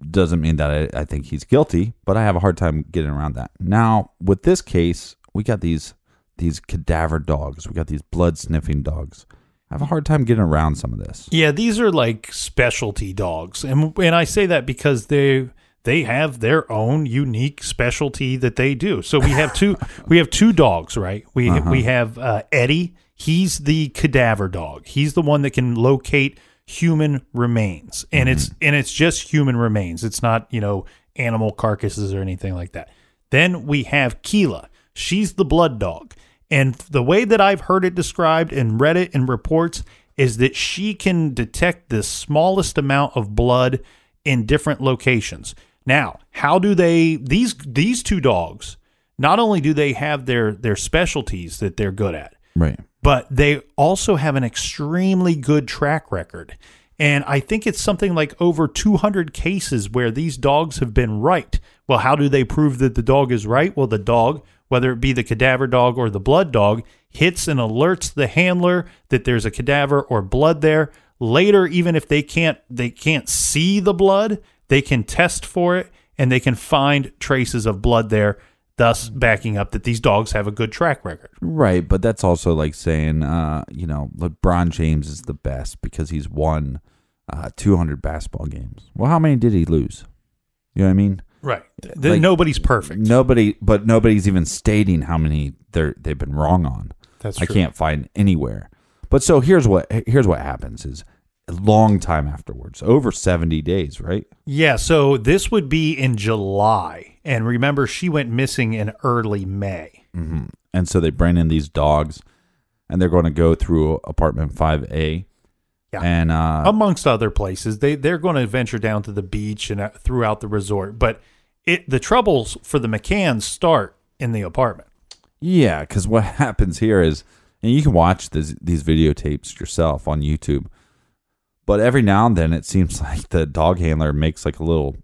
doesn't mean that I, I think he's guilty, but I have a hard time getting around that. Now, with this case, we got these these cadaver dogs. We got these blood sniffing dogs. I have a hard time getting around some of this. Yeah, these are like specialty dogs, and and I say that because they they have their own unique specialty that they do. So we have two we have two dogs, right? We we have uh, Eddie. He's the cadaver dog. He's the one that can locate human remains, and it's and it's just human remains. It's not you know animal carcasses or anything like that. Then we have Keela. She's the blood dog, and the way that I've heard it described and read it in reports is that she can detect the smallest amount of blood in different locations. Now, how do they these these two dogs? Not only do they have their their specialties that they're good at, Right. but they also have an extremely good track record. And I think it's something like over 200 cases where these dogs have been right. Well, how do they prove that the dog is right? Well, the dog, whether it be the cadaver dog or the blood dog, hits and alerts the handler that there's a cadaver or blood there. Later, even if they can't they can't see the blood, they can test for it and they can find traces of blood there, thus backing up that these dogs have a good track record. Right, but that's also like saying, uh, you know, LeBron James is the best because he's won uh, 200 basketball games. Well, how many did he lose? You know what I mean? Right. Like, nobody's perfect. Nobody, but nobody's even stating how many they're they've been wrong on. That's I can't find anywhere. But so here's what here's what happens is a long time afterwards, over 70 days, right? Yeah, so this would be in July. And remember, she went missing in early May. hmm And so they bring in these dogs, and they're going to go through apartment 5A. Yeah. And uh, Amongst other places, they they're going to venture down to the beach and uh, throughout the resort. But it the troubles for the McCanns start in the apartment. Yeah, because what happens here is, and you can watch this, these videotapes yourself on YouTube, but every now and then it seems like the dog handler makes like a little,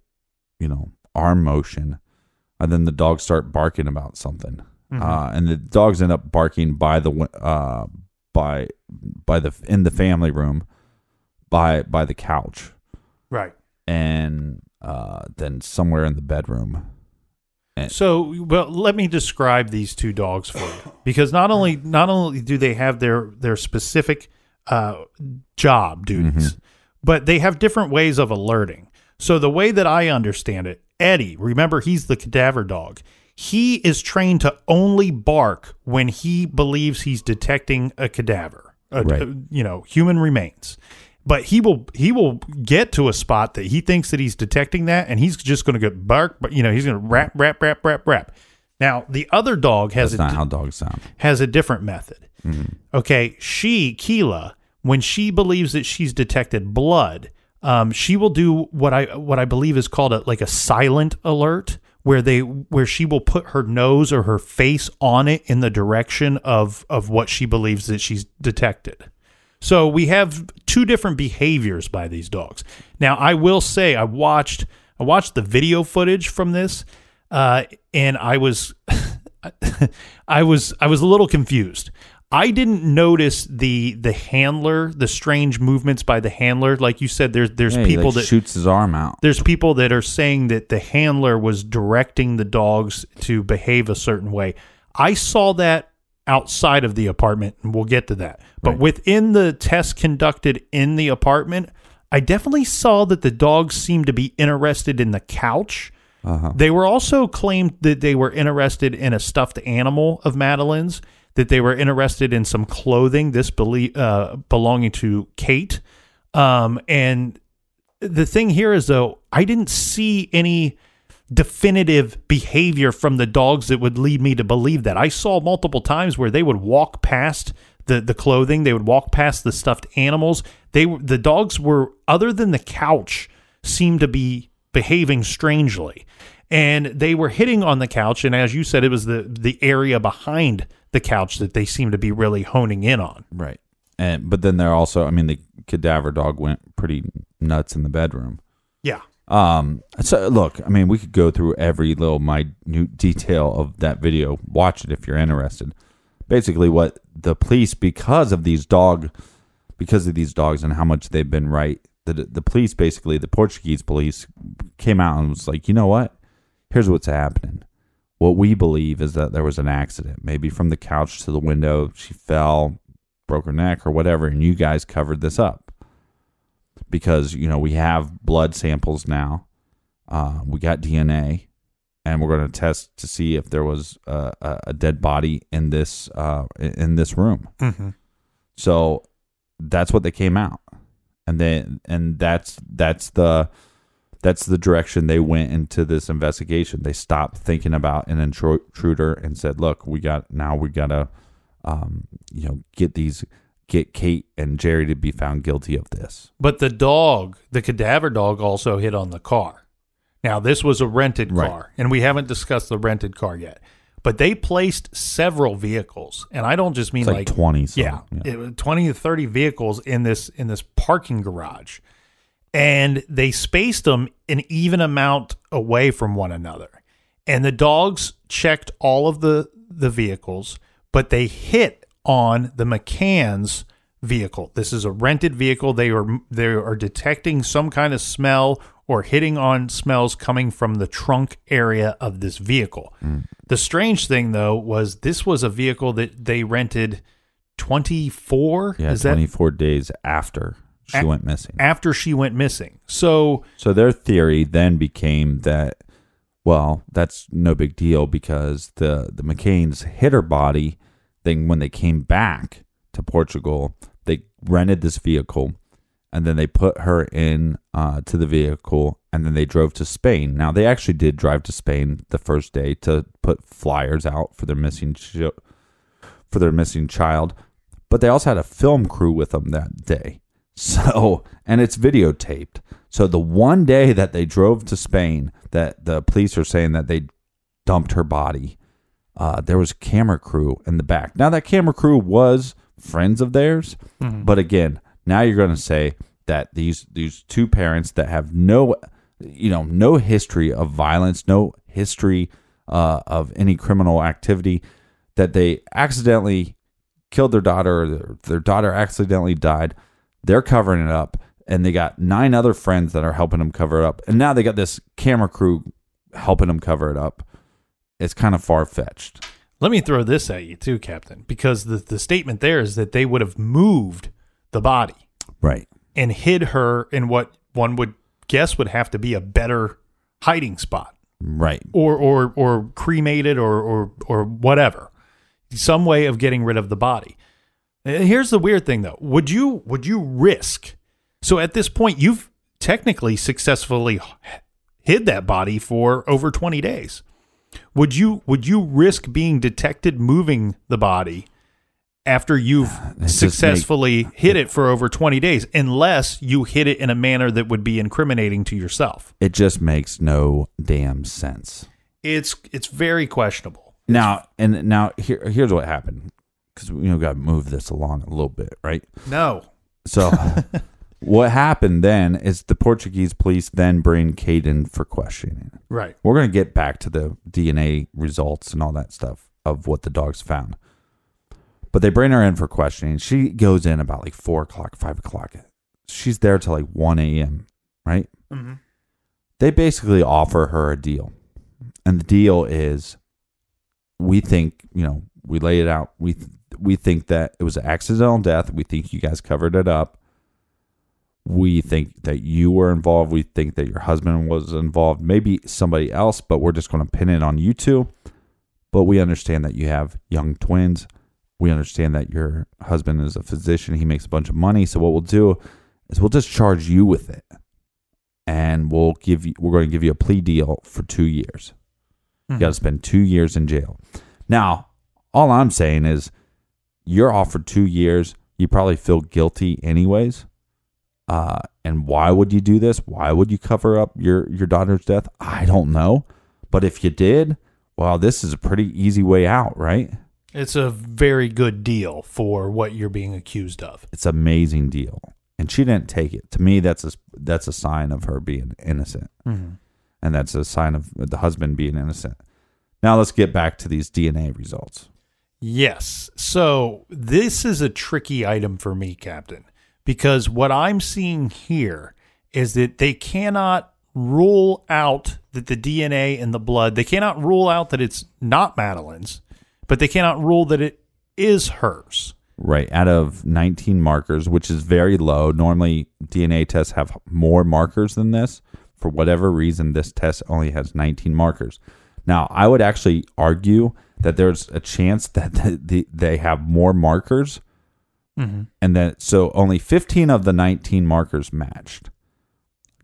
you know, arm motion, and then the dogs start barking about something, uh, and the dogs end up barking by the uh, by by the in the family room, by by the couch, Right. and uh, then somewhere in the bedroom. So, well, let me describe these two dogs for you, because not only not only do they have their their specific uh, job duties, but they have different ways of alerting. So, the way that I understand it, Eddie, remember he's the cadaver dog. He is trained to only bark when he believes he's detecting a cadaver, a- Right. a- you know, human remains. But he will he will get to a spot that he thinks that he's detecting that, and he's just going to get bark. But you know, he's going to rap, rap, rap, rap, rap. Now the other dog has That's a not how dogs sound. has a different method. Okay, she Keela, when she believes that she's detected blood, um, she will do what I what I believe is called a like a silent alert, where they where she will put her nose or her face on it in the direction of of what she believes that she's detected. So we have two different behaviors by these dogs. Now, I will say I watched I watched the video footage from this, uh, and I was I was I was a little confused. I didn't notice the the handler, the strange movements by the handler. Like you said, there's there's Yeah, he, people like, that shoots his arm out. there's people that are saying that the handler was directing the dogs to behave a certain way. I saw that outside of the apartment, and we'll get to that. But Right. within the test conducted in the apartment, I definitely saw that the dogs seemed to be interested in the couch. Uh-huh. They were also claimed that they were interested in a stuffed animal of Madeleine's, that they were interested in some clothing, this belie- uh, belonging to Kate. Um, and the thing here is, though, I didn't see any definitive behavior from the dogs that would lead me to believe that. I saw multiple times where they would walk past the, the clothing, they would walk past the stuffed animals. They the dogs were other than the couch seemed to be behaving strangely. And they were hitting on the couch and as you said it was the the area behind the couch that they seemed to be really honing in on. Right. And but then they're also I mean the cadaver dog went pretty nuts in the bedroom. Yeah. Um so look, I mean we could go through every little minute detail of that video. Watch it if you're interested. Basically what the police because of these dog because of these dogs and how much they've been right, the the police basically the Portuguese police came out and was like, "You know what? Here's what's happening." What we believe is that there was an accident, maybe from the couch to the window. She fell, broke her neck, or whatever, and you guys covered this up because you know we have blood samples now. Uh, we got DNA, and we're going to test to see if there was a, a, dead body in this uh, in this room. Mm-hmm. So that's what they came out, and then and that's that's the that's the direction they went into this investigation. They stopped thinking about an intruder and said, "Look, we got now we gotta, um, you know, get these." Get Kate and Gerry to be found guilty of this. But the dog, the cadaver dog, also hit on the car. Now, this was a rented Right. car, and we haven't discussed the rented car yet. But they placed several vehicles, and I don't just mean It's like 20 some, yeah, yeah. it twenty to thirty vehicles in this in this parking garage, and they spaced them an even amount away from one another. And the dogs checked all of the the vehicles, but they hit on the McCann's vehicle. This is a rented vehicle. They are they are detecting some kind of smell or hitting on smells coming from the trunk area of this vehicle. The strange thing though was this was a vehicle that they rented 24 Yeah, is that 24 days after she A- went missing. after she went missing. So So their theory then became that, well, that's no big deal because the the McCann's hit her body. Then when they came back to Portugal, they rented this vehicle, and then they put her in uh, to the vehicle, and then they drove to Spain. Now they actually did drive to Spain the first day to put flyers out for their missing ch- for their missing child, but they also had a film crew with them that day. So, and it's videotaped. So the one day that they drove to Spain, that the police are saying that they dumped her body, uh, there was a camera crew in the back. Now that camera crew was friends of theirs, but again, now you're going to say that these these two parents that have no, you know, no history of violence, no history uh, of any criminal activity, that they accidentally killed their daughter or their, their daughter accidentally died. They're covering it up, and they got nine other friends that are helping them cover it up, and now they got this camera crew helping them cover it up. It's kind of far fetched. let me throw this at you too, Captain, because the, the statement there is that they would have moved the body Right. and hid her in what one would guess would have to be a better hiding spot. Right. or or or cremated or or or whatever some way of getting rid of the body Uh, here's the weird thing though. Would you would you risk so at this point you've technically successfully hid that body for over 20 days. Would you would you risk being detected moving the body after you've It successfully hid it for over 20 days unless you hid it in a manner that would be incriminating to yourself? It just makes no damn sense. it's it's very questionable. Now and now here here's what happened because we you know got to move this along a little bit, right? No. So what happened then is the Portuguese police then bring Kate in for questioning. Right. We're gonna get back to the DNA results and all that stuff of what the dogs found, but they bring her in for questioning. She goes in about like four o'clock, five o'clock. She's there till like one a.m. Right? Mm-hmm. they basically offer her a deal. And the deal is we think, you know, we lay it out. We we think that it was an accidental death. We think you guys covered it up. We think that you were involved. We think that your husband was involved. Maybe somebody else, but we're just going to pin it on you two. But we understand that you have young twins. We understand that your husband is a physician. He makes a bunch of money. So what we'll do is we'll just charge you with it and we'll give you we're going to give you a plea deal for two years. You got to hmm. spend two years in jail. Now, all I'm saying is, you're offered two years. You probably feel guilty anyways. Uh, and why would you do this? Why would you cover up your your daughter's death? I don't know. But if you did, well, this is a pretty easy way out, right? It's a very good deal for what you're being accused of. It's an amazing deal, and she didn't take it. To me, that's a that's a sign of her being innocent. and that's a sign of the husband being innocent. Now let's get back to these DNA results. Yes. So this is a tricky item for me, Captain, because what I'm seeing here is that they cannot rule out that the DNA in the blood, they cannot rule out that it's not Madeleine's, but they cannot rule that it is hers. Right, out of 19 markers, which is very low. Normally, DNA tests have more markers than this. For whatever reason, this test only has 19 markers. Now, I would actually argue that there's a chance that the, the, they have more markers Mhm. and then so only 15 of the 19 markers matched.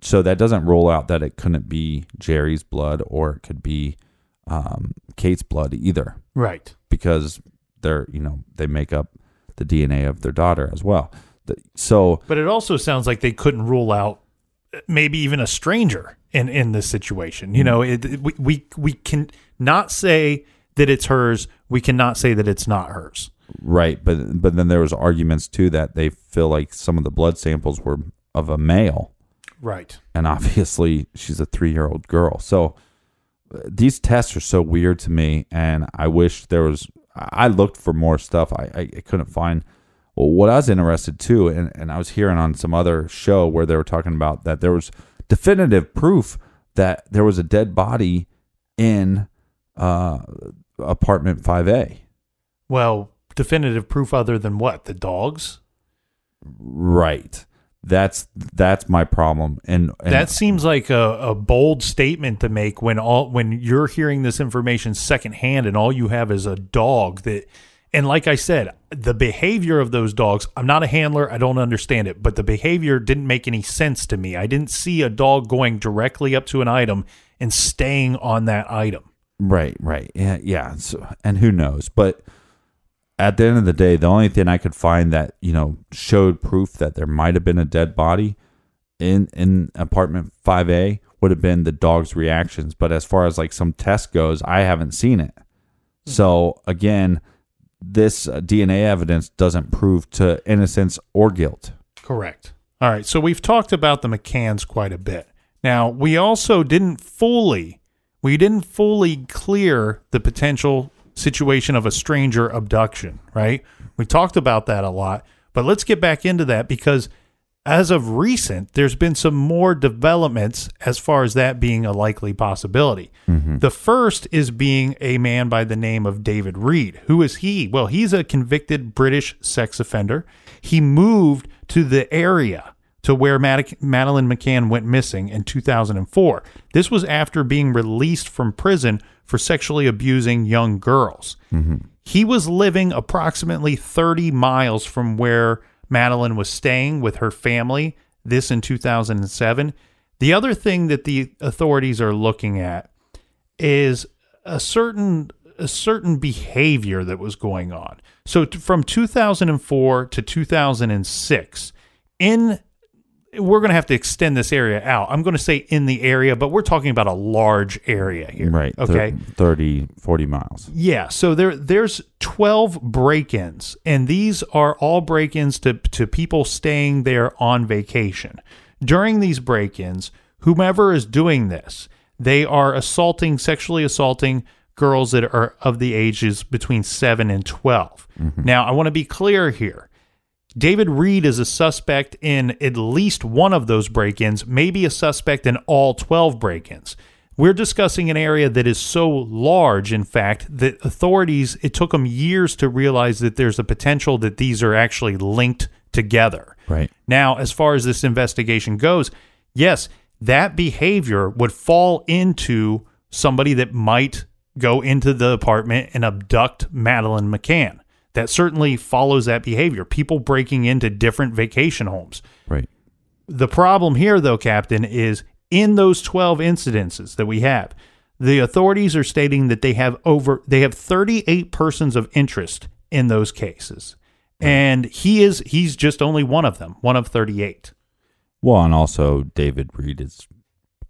So that doesn't rule out that it couldn't be Gerry's blood or it could be um, Kate's blood either, Right. because they're you know they make up the DNA of their daughter as well. So But it also sounds like they couldn't rule out uh, maybe even a stranger in in this situation. You know, it, it- we we we can not say that it's hers. We cannot say that it's not hers. Right, but but then there was arguments too that they feel like some of the blood samples were of a male, Right. and obviously she's a three year old girl. So uh, these tests are so weird to me, and I wish there was. I I looked for more stuff. I I, I couldn't find. Well, what I was interested too, and, and I was hearing on some other show where they were talking about that there was definitive proof that there was a dead body in uh, apartment five A. Well, definitive proof other than what? The dogs? Right. That's that's my problem. And, and that seems like a, a bold statement to make when all when you're hearing this information secondhand and all you have is a dog that and like I said, the behavior of those dogs, I'm not a handler, I don't understand it, but the behavior didn't make any sense to me. I didn't see a dog going directly up to an item and staying on that item. Right, right. Yeah, yeah. So, and who knows? But at the end of the day, the only thing I could find that, you know, showed proof that there might have been a dead body in in apartment 5A would have been the dog's reactions, but as far as like some test goes, I haven't seen it. So, again, this uh, DNA evidence doesn't prove to innocence or guilt. Correct. All right. So we've talked about the McCanns quite a bit. Now, we also didn't fully we didn't fully clear the potential situation of a stranger abduction, right? We talked about that a lot, but let's get back into that because as of recent, there's been some more developments as far as that being a likely possibility. Mm-hmm. The first is being a man by the name of David Reed. Who is he? Well, he's a convicted British sex offender. He moved to the area to where Mad- Madeleine McCann went missing in 2004. This was after being released from prison for sexually abusing young girls. Mm-hmm. He was living approximately 30 miles from where Madeleine was staying with her family, this in 2007. The other thing that the authorities are looking at is a certain a certain behavior that was going on. So t- from 2004 to 2006 in we're going to have to extend this area out. I'm going to say in the area, but we're talking about a large area here. Right. Okay. 30, 40 miles. Yeah, so there there's 12 break-ins and these are all break-ins to to people staying there on vacation. During these break-ins, whomever is doing this, they are assaulting sexually assaulting girls that are of the ages between 7 and 12. Mm-hmm. Now, I want to be clear here. David Reed is a suspect in at least one of those break ins, maybe a suspect in all 12 break ins. We're discussing an area that is so large, in fact, that authorities, it took them years to realize that there's a potential that these are actually linked together. Right. Now, as far as this investigation goes, yes, that behavior would fall into somebody that might go into the apartment and abduct Madeleine McCann. That certainly follows that behavior. People breaking into different vacation homes. Right. The problem here, though, Captain, is in those 12 incidences that we have, the authorities are stating that they have over they have 38 persons of interest in those cases. And he is he's just only one of them, one of 38. Well, and also David Reed is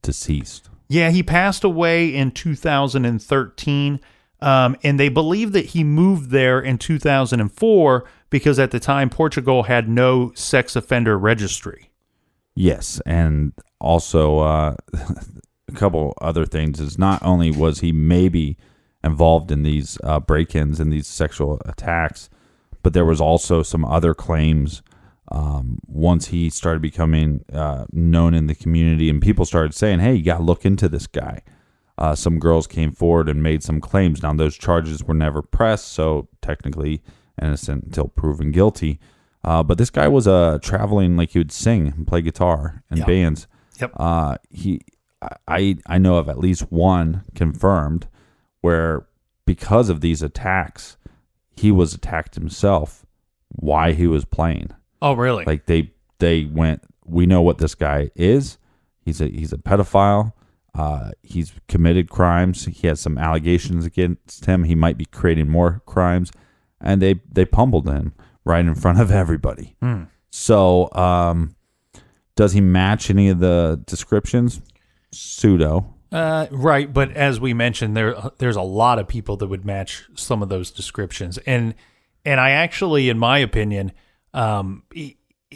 deceased. Yeah, he passed away in 2013. Um, and they believe that he moved there in 2004 because at the time Portugal had no sex offender registry. Yes, and also uh, a couple other things is not only was he maybe involved in these uh, break-ins and these sexual attacks, but there was also some other claims um, once he started becoming uh, known in the community and people started saying, "Hey, you got to look into this guy." Uh, some girls came forward and made some claims. Now those charges were never pressed, so technically innocent until proven guilty. Uh, but this guy was uh, traveling like he would sing and play guitar in Yeah. bands. Yep. Uh, he, I, I know of at least one confirmed where because of these attacks, he was attacked himself why he was playing. Oh, really? Like they they went, we know what this guy is. He's a he's a pedophile. Uh, he's committed crimes. He has some allegations against him. He might be creating more crimes, and they they pummeled him right in front of everybody. So, um, does he match any of the descriptions? Pseudo. Uh, right, but as we mentioned, there there's a lot of people that would match some of those descriptions, and and I actually, in my opinion, um,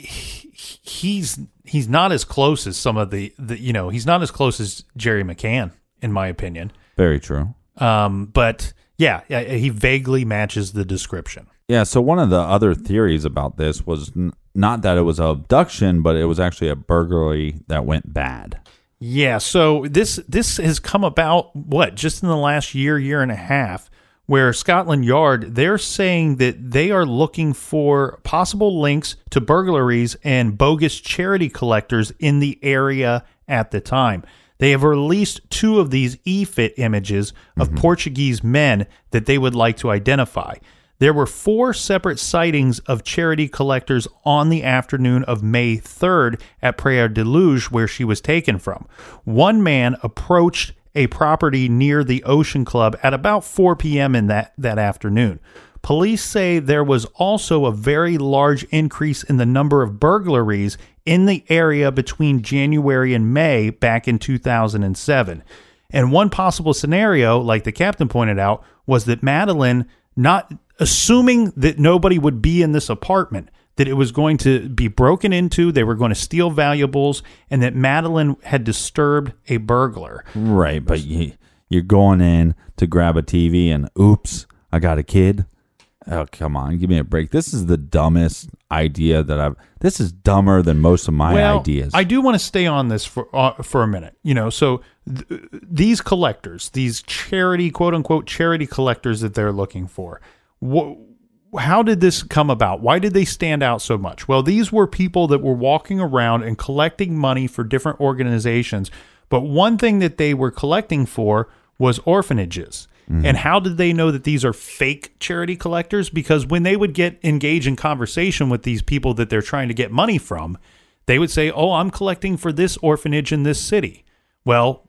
he's he's not as close as some of the, the you know he's not as close as Gerry McCann, in my opinion. Very true. Um, but yeah, yeah, he vaguely matches the description. Yeah. So one of the other theories about this was n- not that it was a abduction, but it was actually a burglary that went bad. Yeah, so this this has come about what just in the last year, year and a half, where Scotland Yard they're saying that they are looking for possible links to burglaries and bogus charity collectors in the area at the time. They have released two of these EFIT images of mm-hmm. Portuguese men that they would like to identify. There were four separate sightings of charity collectors on the afternoon of May 3rd at Praia da Luz, where she was taken from. One man approached a property near the Ocean Club at about 4 p.m. in that, that afternoon. Police say there was also a very large increase in the number of burglaries in the area between January and May back in 2007. And one possible scenario, like the captain pointed out, was that Madeleine, not assuming that nobody would be in this apartment, that it was going to be broken into, they were going to steal valuables, and that Madeleine had disturbed a burglar. Right. But you, you're going in to grab a TV and oops, I got a kid. Oh, come on. Give me a break. This is the dumbest idea that I've. This is dumber than most of my well, ideas. I do want to stay on this for uh, for a minute. You know, so th- these collectors, these charity quote unquote charity collectors that they're looking for, wh- how did this come about? Why did they stand out so much? Well, these were people that were walking around and collecting money for different organizations, but one thing that they were collecting for was orphanages. Mm-hmm. And how did they know that these are fake charity collectors? Because when they would get engage in conversation with these people that they're trying to get money from, they would say, "Oh, I'm collecting for this orphanage in this city." Well,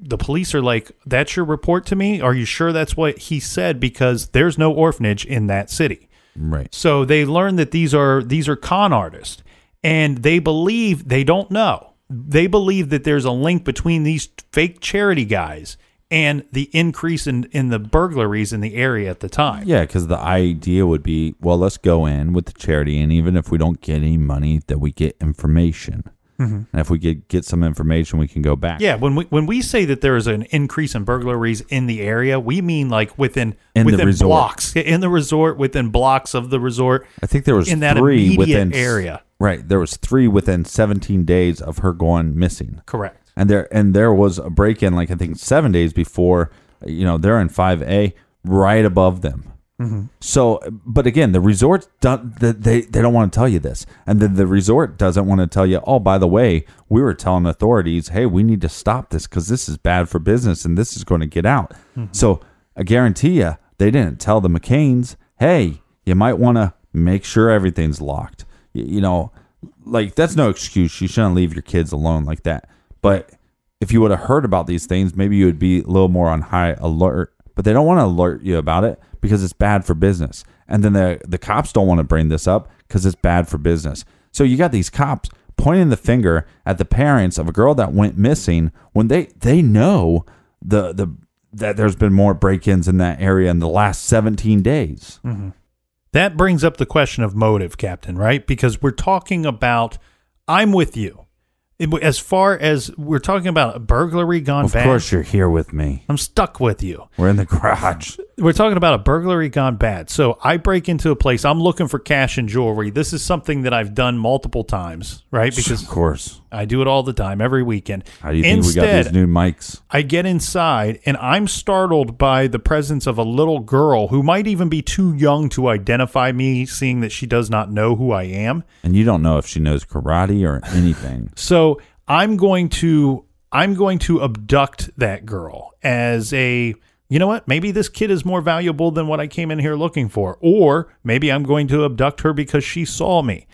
the police are like, "That's your report to me? Are you sure that's what he said because there's no orphanage in that city?" right. So they learn that these are these are con artists, and they believe they don't know. They believe that there's a link between these fake charity guys and the increase in in the burglaries in the area at the time. Yeah, because the idea would be, well, let's go in with the charity, and even if we don't get any money, that we get information. And if we get get some information, we can go back. Mm-hmm. Yeah, when we when we say that there is an increase in burglaries in the area, we mean like within In within blocks in the resort, within blocks of the resort. I think there was in that three immediate within area. Right, there was three within 17 days of her going missing. Correct. and there and there was a break in like I think seven days before. You know they're in five A, right above them. Mm-hmm. So, but again, the resort don't, they they don't want to tell you this, and then the resort doesn't want to tell you. Oh, by the way, we were telling authorities, hey, we need to stop this because this is bad for business and this is going to get out. Mm-hmm. So, I guarantee you, they didn't tell the McCanns, hey, you might want to make sure everything's locked. Y- you know, like that's no excuse. You shouldn't leave your kids alone like that. But if you would have heard about these things, maybe you would be a little more on high alert. But they don't want to alert you about it because it's bad for business. And then the the cops don't want to bring this up because it's bad for business. So you got these cops pointing the finger at the parents of a girl that went missing when they they know the the that there's been more break-ins in that area in the last 17 days. Mm-hmm. That brings up the question of motive, Captain, right? Because we're talking about, I'm with you. As far as we're talking about a burglary gone bad. Of bad, course you're here with me. I'm stuck with you. We're in the garage. We're talking about a burglary gone bad. So I break into a place. I'm looking for cash and jewelry. This is something that I've done multiple times, right? Because of course. I do it all the time, every weekend. How do you think we got these new mics? I get inside and I'm startled by the presence of a little girl who might even be too young to identify me, seeing that she does not know who I am. And you don't know if she knows karate or anything. So I'm going to I'm going to abduct that girl as a you know what? Maybe this kid is more valuable than what I came in here looking for. Or maybe I'm going to abduct her because she saw me.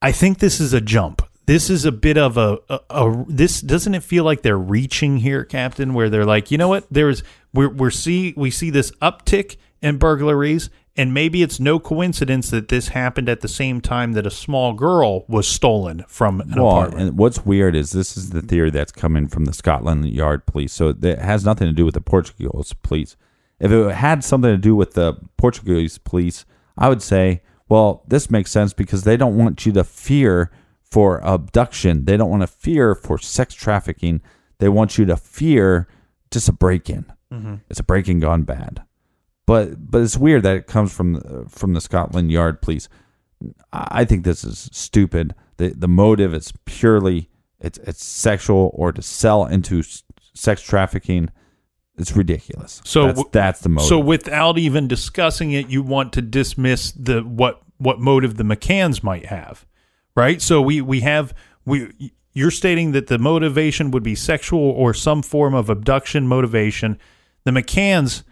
I think this is a jump. This is a bit of a, a, a this doesn't it feel like they're reaching here, Captain, where they're like, you know what? There's we're we're see we see this uptick in burglaries, and maybe it's no coincidence that this happened at the same time that a small girl was stolen from an well, apartment. and what's weird is this is the theory that's coming from the Scotland Yard police. So it has nothing to do with the Portuguese police. If it had something to do with the Portuguese police, I would say, well, this makes sense because they don't want you to fear for abduction. They don't want to fear for sex trafficking. They want you to fear just a break in. Mm-hmm. It's a break in gone bad. But but it's weird that it comes from the- from the Scotland Yard police. I think this is stupid. The the motive is purely it's it's sexual or to sell into s- sex trafficking. It's ridiculous. So that's, that's the motive. So without even discussing it, you want to dismiss the what what motive the McCanns might have, right? So we we have we you're stating that the motivation would be sexual or some form of abduction motivation. The McCanns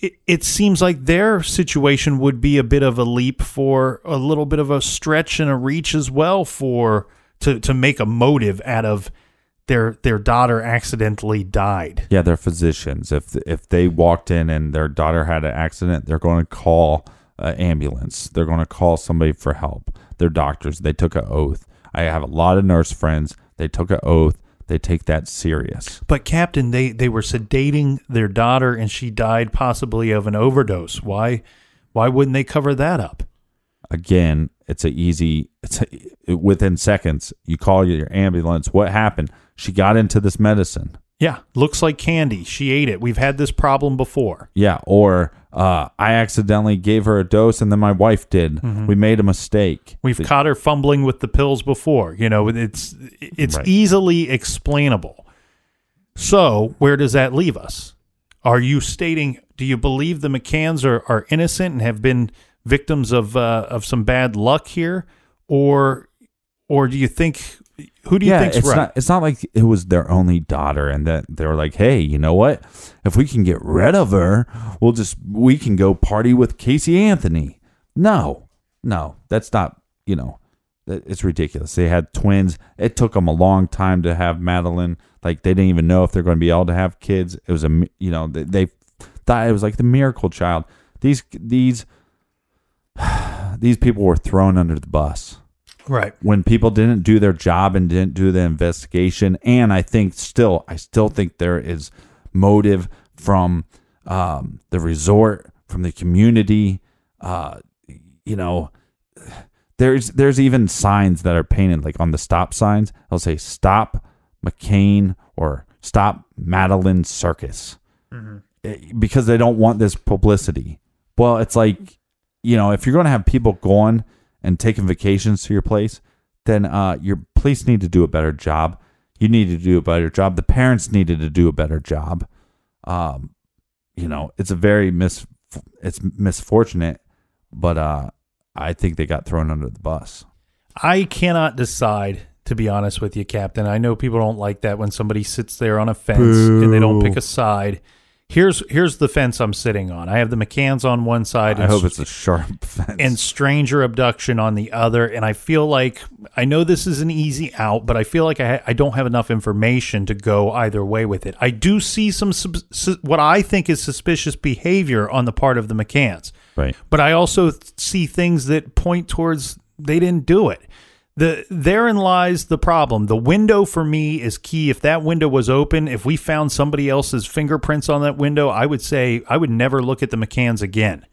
it, it seems like their situation would be a bit of a leap for a little bit of a stretch and a reach as well for to to make a motive out of their their daughter accidentally died. yeah, they're physicians. If if they walked in and their daughter had an accident, they're going to call an ambulance. They're going to call somebody for help. They're doctors. They took an oath. I have a lot of nurse friends. They took an oath. They take that serious. But Captain, they they were sedating their daughter, and she died possibly of an overdose. Why, why wouldn't they cover that up? again, it's a easy. It's a, within seconds. You call your ambulance. What happened? She got into this medicine. Yeah, looks like candy. She ate it. We've had this problem before. Yeah, or uh, I accidentally gave her a dose, and then my wife did. We made a mistake. We've caught her fumbling with the pills before. You know, it's it's Right. easily explainable. So where does that leave us? Are you stating? Do you believe the McCanns are, are innocent and have been victims of uh, of some bad luck here, or or do you think who do you yeah, think's it's right? not. It's not like it was their only daughter, and that they were like, "Hey, you know what? If we can get rid of her, we'll just we can go party with Casey Anthony." No, no, that's not. You know, it's ridiculous. They had twins. It took them a long time to have Madeleine. Like they didn't even know if they're going to be able to have kids. It was a you know they, they thought it was like the miracle child. These these these people were thrown under the bus right. when people didn't do their job and didn't do the investigation and i think still i still think there is motive from um, the resort from the community uh, you know there's there's even signs that are painted like on the stop signs they'll say stop mccann or stop madeleine circus. Eh, because they don't want this publicity. Well it's like you know if you're going to have people going and taking vacations to your place then uh, your police need to do a better job. You need to do a better job. The parents needed to do a better job. Um, you know it's a very mis it's misfortunate but uh i think they got thrown under the bus. I cannot decide, to be honest with you, Captain. I know people don't like that when somebody sits there on a fence and they don't pick a side. Here's here's the fence I'm sitting on. I have the McCanns on one side i and, hope it's a sharp fence and stranger abduction on the other. And I feel like I know this is an easy out, but I feel like I, ha- I don't have enough information to go either way with it. I do see some sub- su- what I think is suspicious behavior on the part of the McCanns right but I also see things that point towards they didn't do it. The therein lies the problem. The window for me is key. If that window was open, if we found somebody else's fingerprints on that window, I would say I would never look at the McCanns again.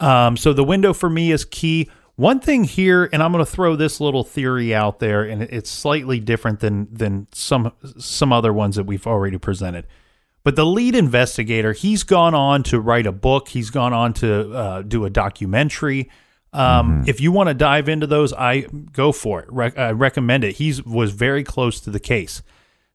Um, so the window for me is key. One thing here, and I'm going to throw this little theory out there, and it's slightly different than than some some other ones that we've already presented. But the lead investigator, he's gone on to write a book. He's gone on to uh, do a documentary. Um, If you want to dive into those, I go for it. Re- I recommend it. He was very close to the case.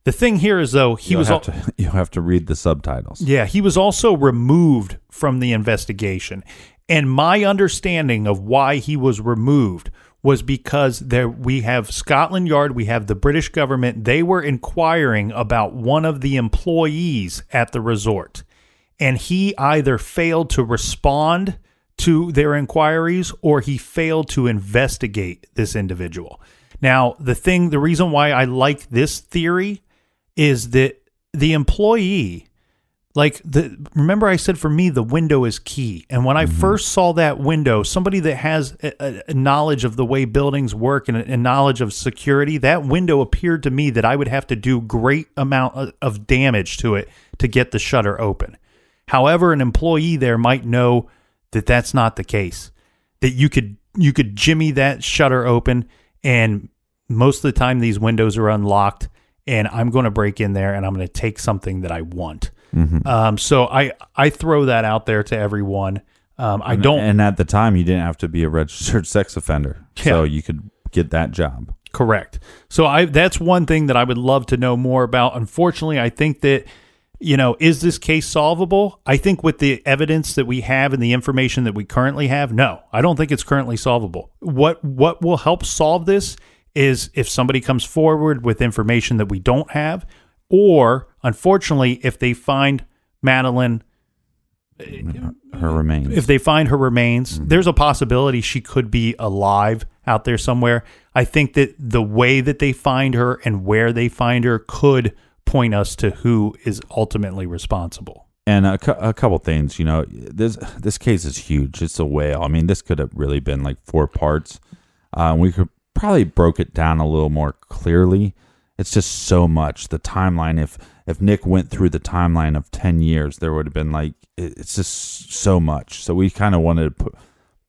The thing here is though he you'll was have al- to you have to read the subtitles yeah, he was also removed from the investigation. And my understanding of why he was removed was because there we have Scotland Yard, we have the British government. They were inquiring about one of the employees at the resort, and he either failed to respond to their inquiries or he failed to investigate this individual. Now, the thing, the reason why I like this theory is that the employee like the remember I said for me the window is key. And when I mm-hmm. first saw that window, somebody that has a, a knowledge of the way buildings work and a, a knowledge of security, that window appeared to me that I would have to do great amount of, of damage to it to get the shutter open. However, an employee there might know that that's not the case. That you could you could jimmy that shutter open and most of the time these windows are unlocked and I'm going to break in there and I'm going to take something that I want. Um, so I I throw that out there to everyone. Um, I don't And at the time, you didn't have to be a registered sex offender, so you could get that job. correct. So I that's one thing that I would love to know more about. Unfortunately, I think that you know is this case solvable? I think with the evidence that we have and the information that we currently have, no, I don't think it's currently solvable. What what will help solve this is if somebody comes forward with information that we don't have, or unfortunately, if they find Madeleine mm-hmm. Her remains. if they find her remains, mm-hmm. there's a possibility she could be alive out there somewhere. I think that the way that they find her and where they find her could point us to who is ultimately responsible. And a, cou- a couple things, you know, this this case is huge. It's a whale. I mean, this could have really been like four parts. Uh, we could probably broke it down a little more clearly. It's just so much. The timeline. If if Nick went through the timeline of ten years, there would have been like it- it's just so much. So we kind of wanted to put,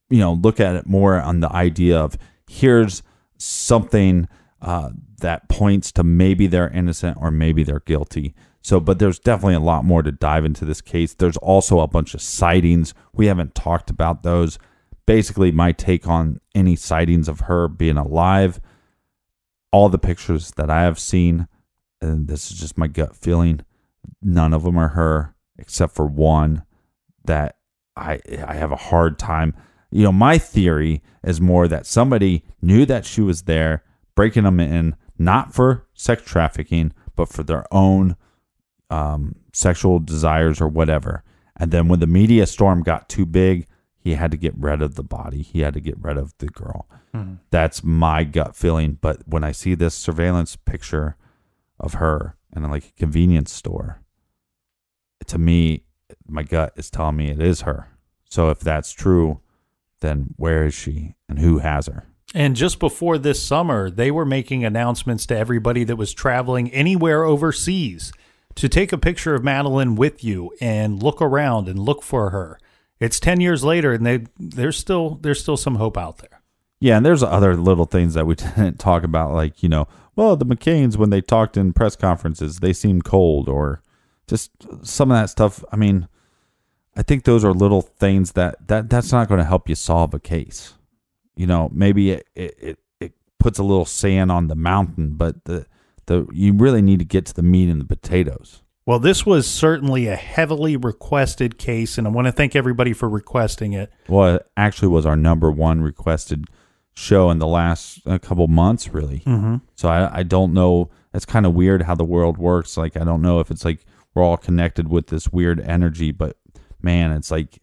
you know, look at it more on the idea of here's something uh, that points to maybe they're innocent or maybe they're guilty. So, but there's definitely a lot more to dive into this case. There's also a bunch of sightings. We haven't talked about those. Basically, my take on any sightings of her being alive, all the pictures that I have seen, and this is just my gut feeling, none of them are her except for one that I I have a hard time. You know, my theory is more that somebody knew that she was there, breaking them in not for sex trafficking, but for their own um, sexual desires or whatever. And then when the media storm got too big, he had to get rid of the body. He had to get rid of the girl. That's my gut feeling. But when I see this surveillance picture of her in like a convenience store, to me, my gut is telling me it is her. So if that's true, then where is she and who has her? And just before this summer, they were making announcements to everybody that was traveling anywhere overseas to take a picture of Madeleine with you and look around and look for her. It's 10 years later and they there's still there's still some hope out there. Yeah, and there's other little things that we didn't talk about, like, you know, well, the McCanns, when they talked in press conferences, they seemed cold, or just some of that stuff. I mean, I think those are little things that, that that's not going to help you solve a case. You know, maybe it, it, it, puts a little sand on the mountain, but the, the you really need to get to the meat and the potatoes. Well, this was certainly a heavily requested case and I want to thank everybody for requesting it. Well, it actually was our number one requested show in the last uh, couple months, really. Mm-hmm. So I, I don't know. It's kind of weird how the world works. Like I don't know if it's like we're all connected with this weird energy, but man, it's like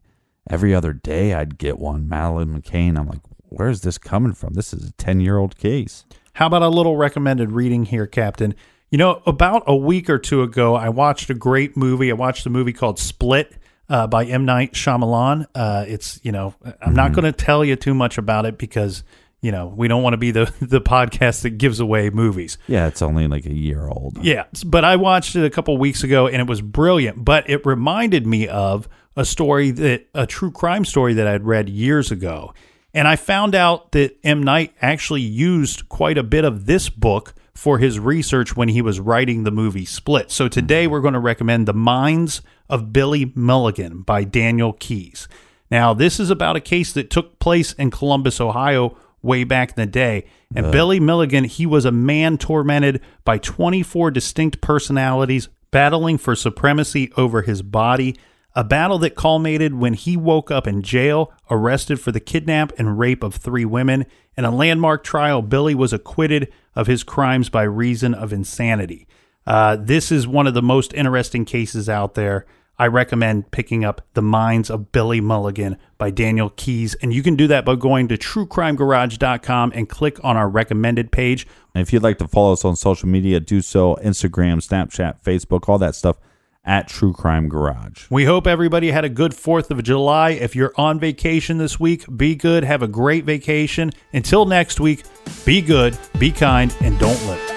every other day I'd get one. Madeleine McCann. I'm like, where's this coming from? This is a ten year old case. How about a little recommended reading here, Captain? You know, about a week or two ago, I watched a great movie. I watched a movie called Split uh, by M. Night Shyamalan. Uh, it's, you know, I'm not going to tell you too much about it because, you know, we don't want to be the, the podcast that gives away movies. Yeah, it's only like a year old. Yeah, but I watched it a couple weeks ago and it was brilliant. But it reminded me of a story that a true crime story that I'd read years ago. And I found out that M. Night actually used quite a bit of this book for his research when he was writing the movie Split. So today mm-hmm. we're going to recommend The Minds of Billy Milligan by Daniel Keyes. Now, this is about a case that took place in Columbus, Ohio, way back in the day. And Billy Milligan, he was a man tormented by 24 distinct personalities battling for supremacy over his body. A battle that culminated when he woke up in jail, arrested for the kidnap and rape of three women. In a landmark trial, Billy was acquitted of his crimes by reason of insanity. Uh, this is one of the most interesting cases out there. I recommend picking up The Minds of Billy Milligan by Daniel Keyes. And you can do that by going to truecrimegarage.com and click on our recommended page. And if you'd like to follow us on social media, do so Instagram, Snapchat, Facebook, all that stuff at True Crime Garage. We hope everybody had a good 4th of July. If you're on vacation this week, be good. Have a great vacation. Until next week, be good, be kind, and don't live.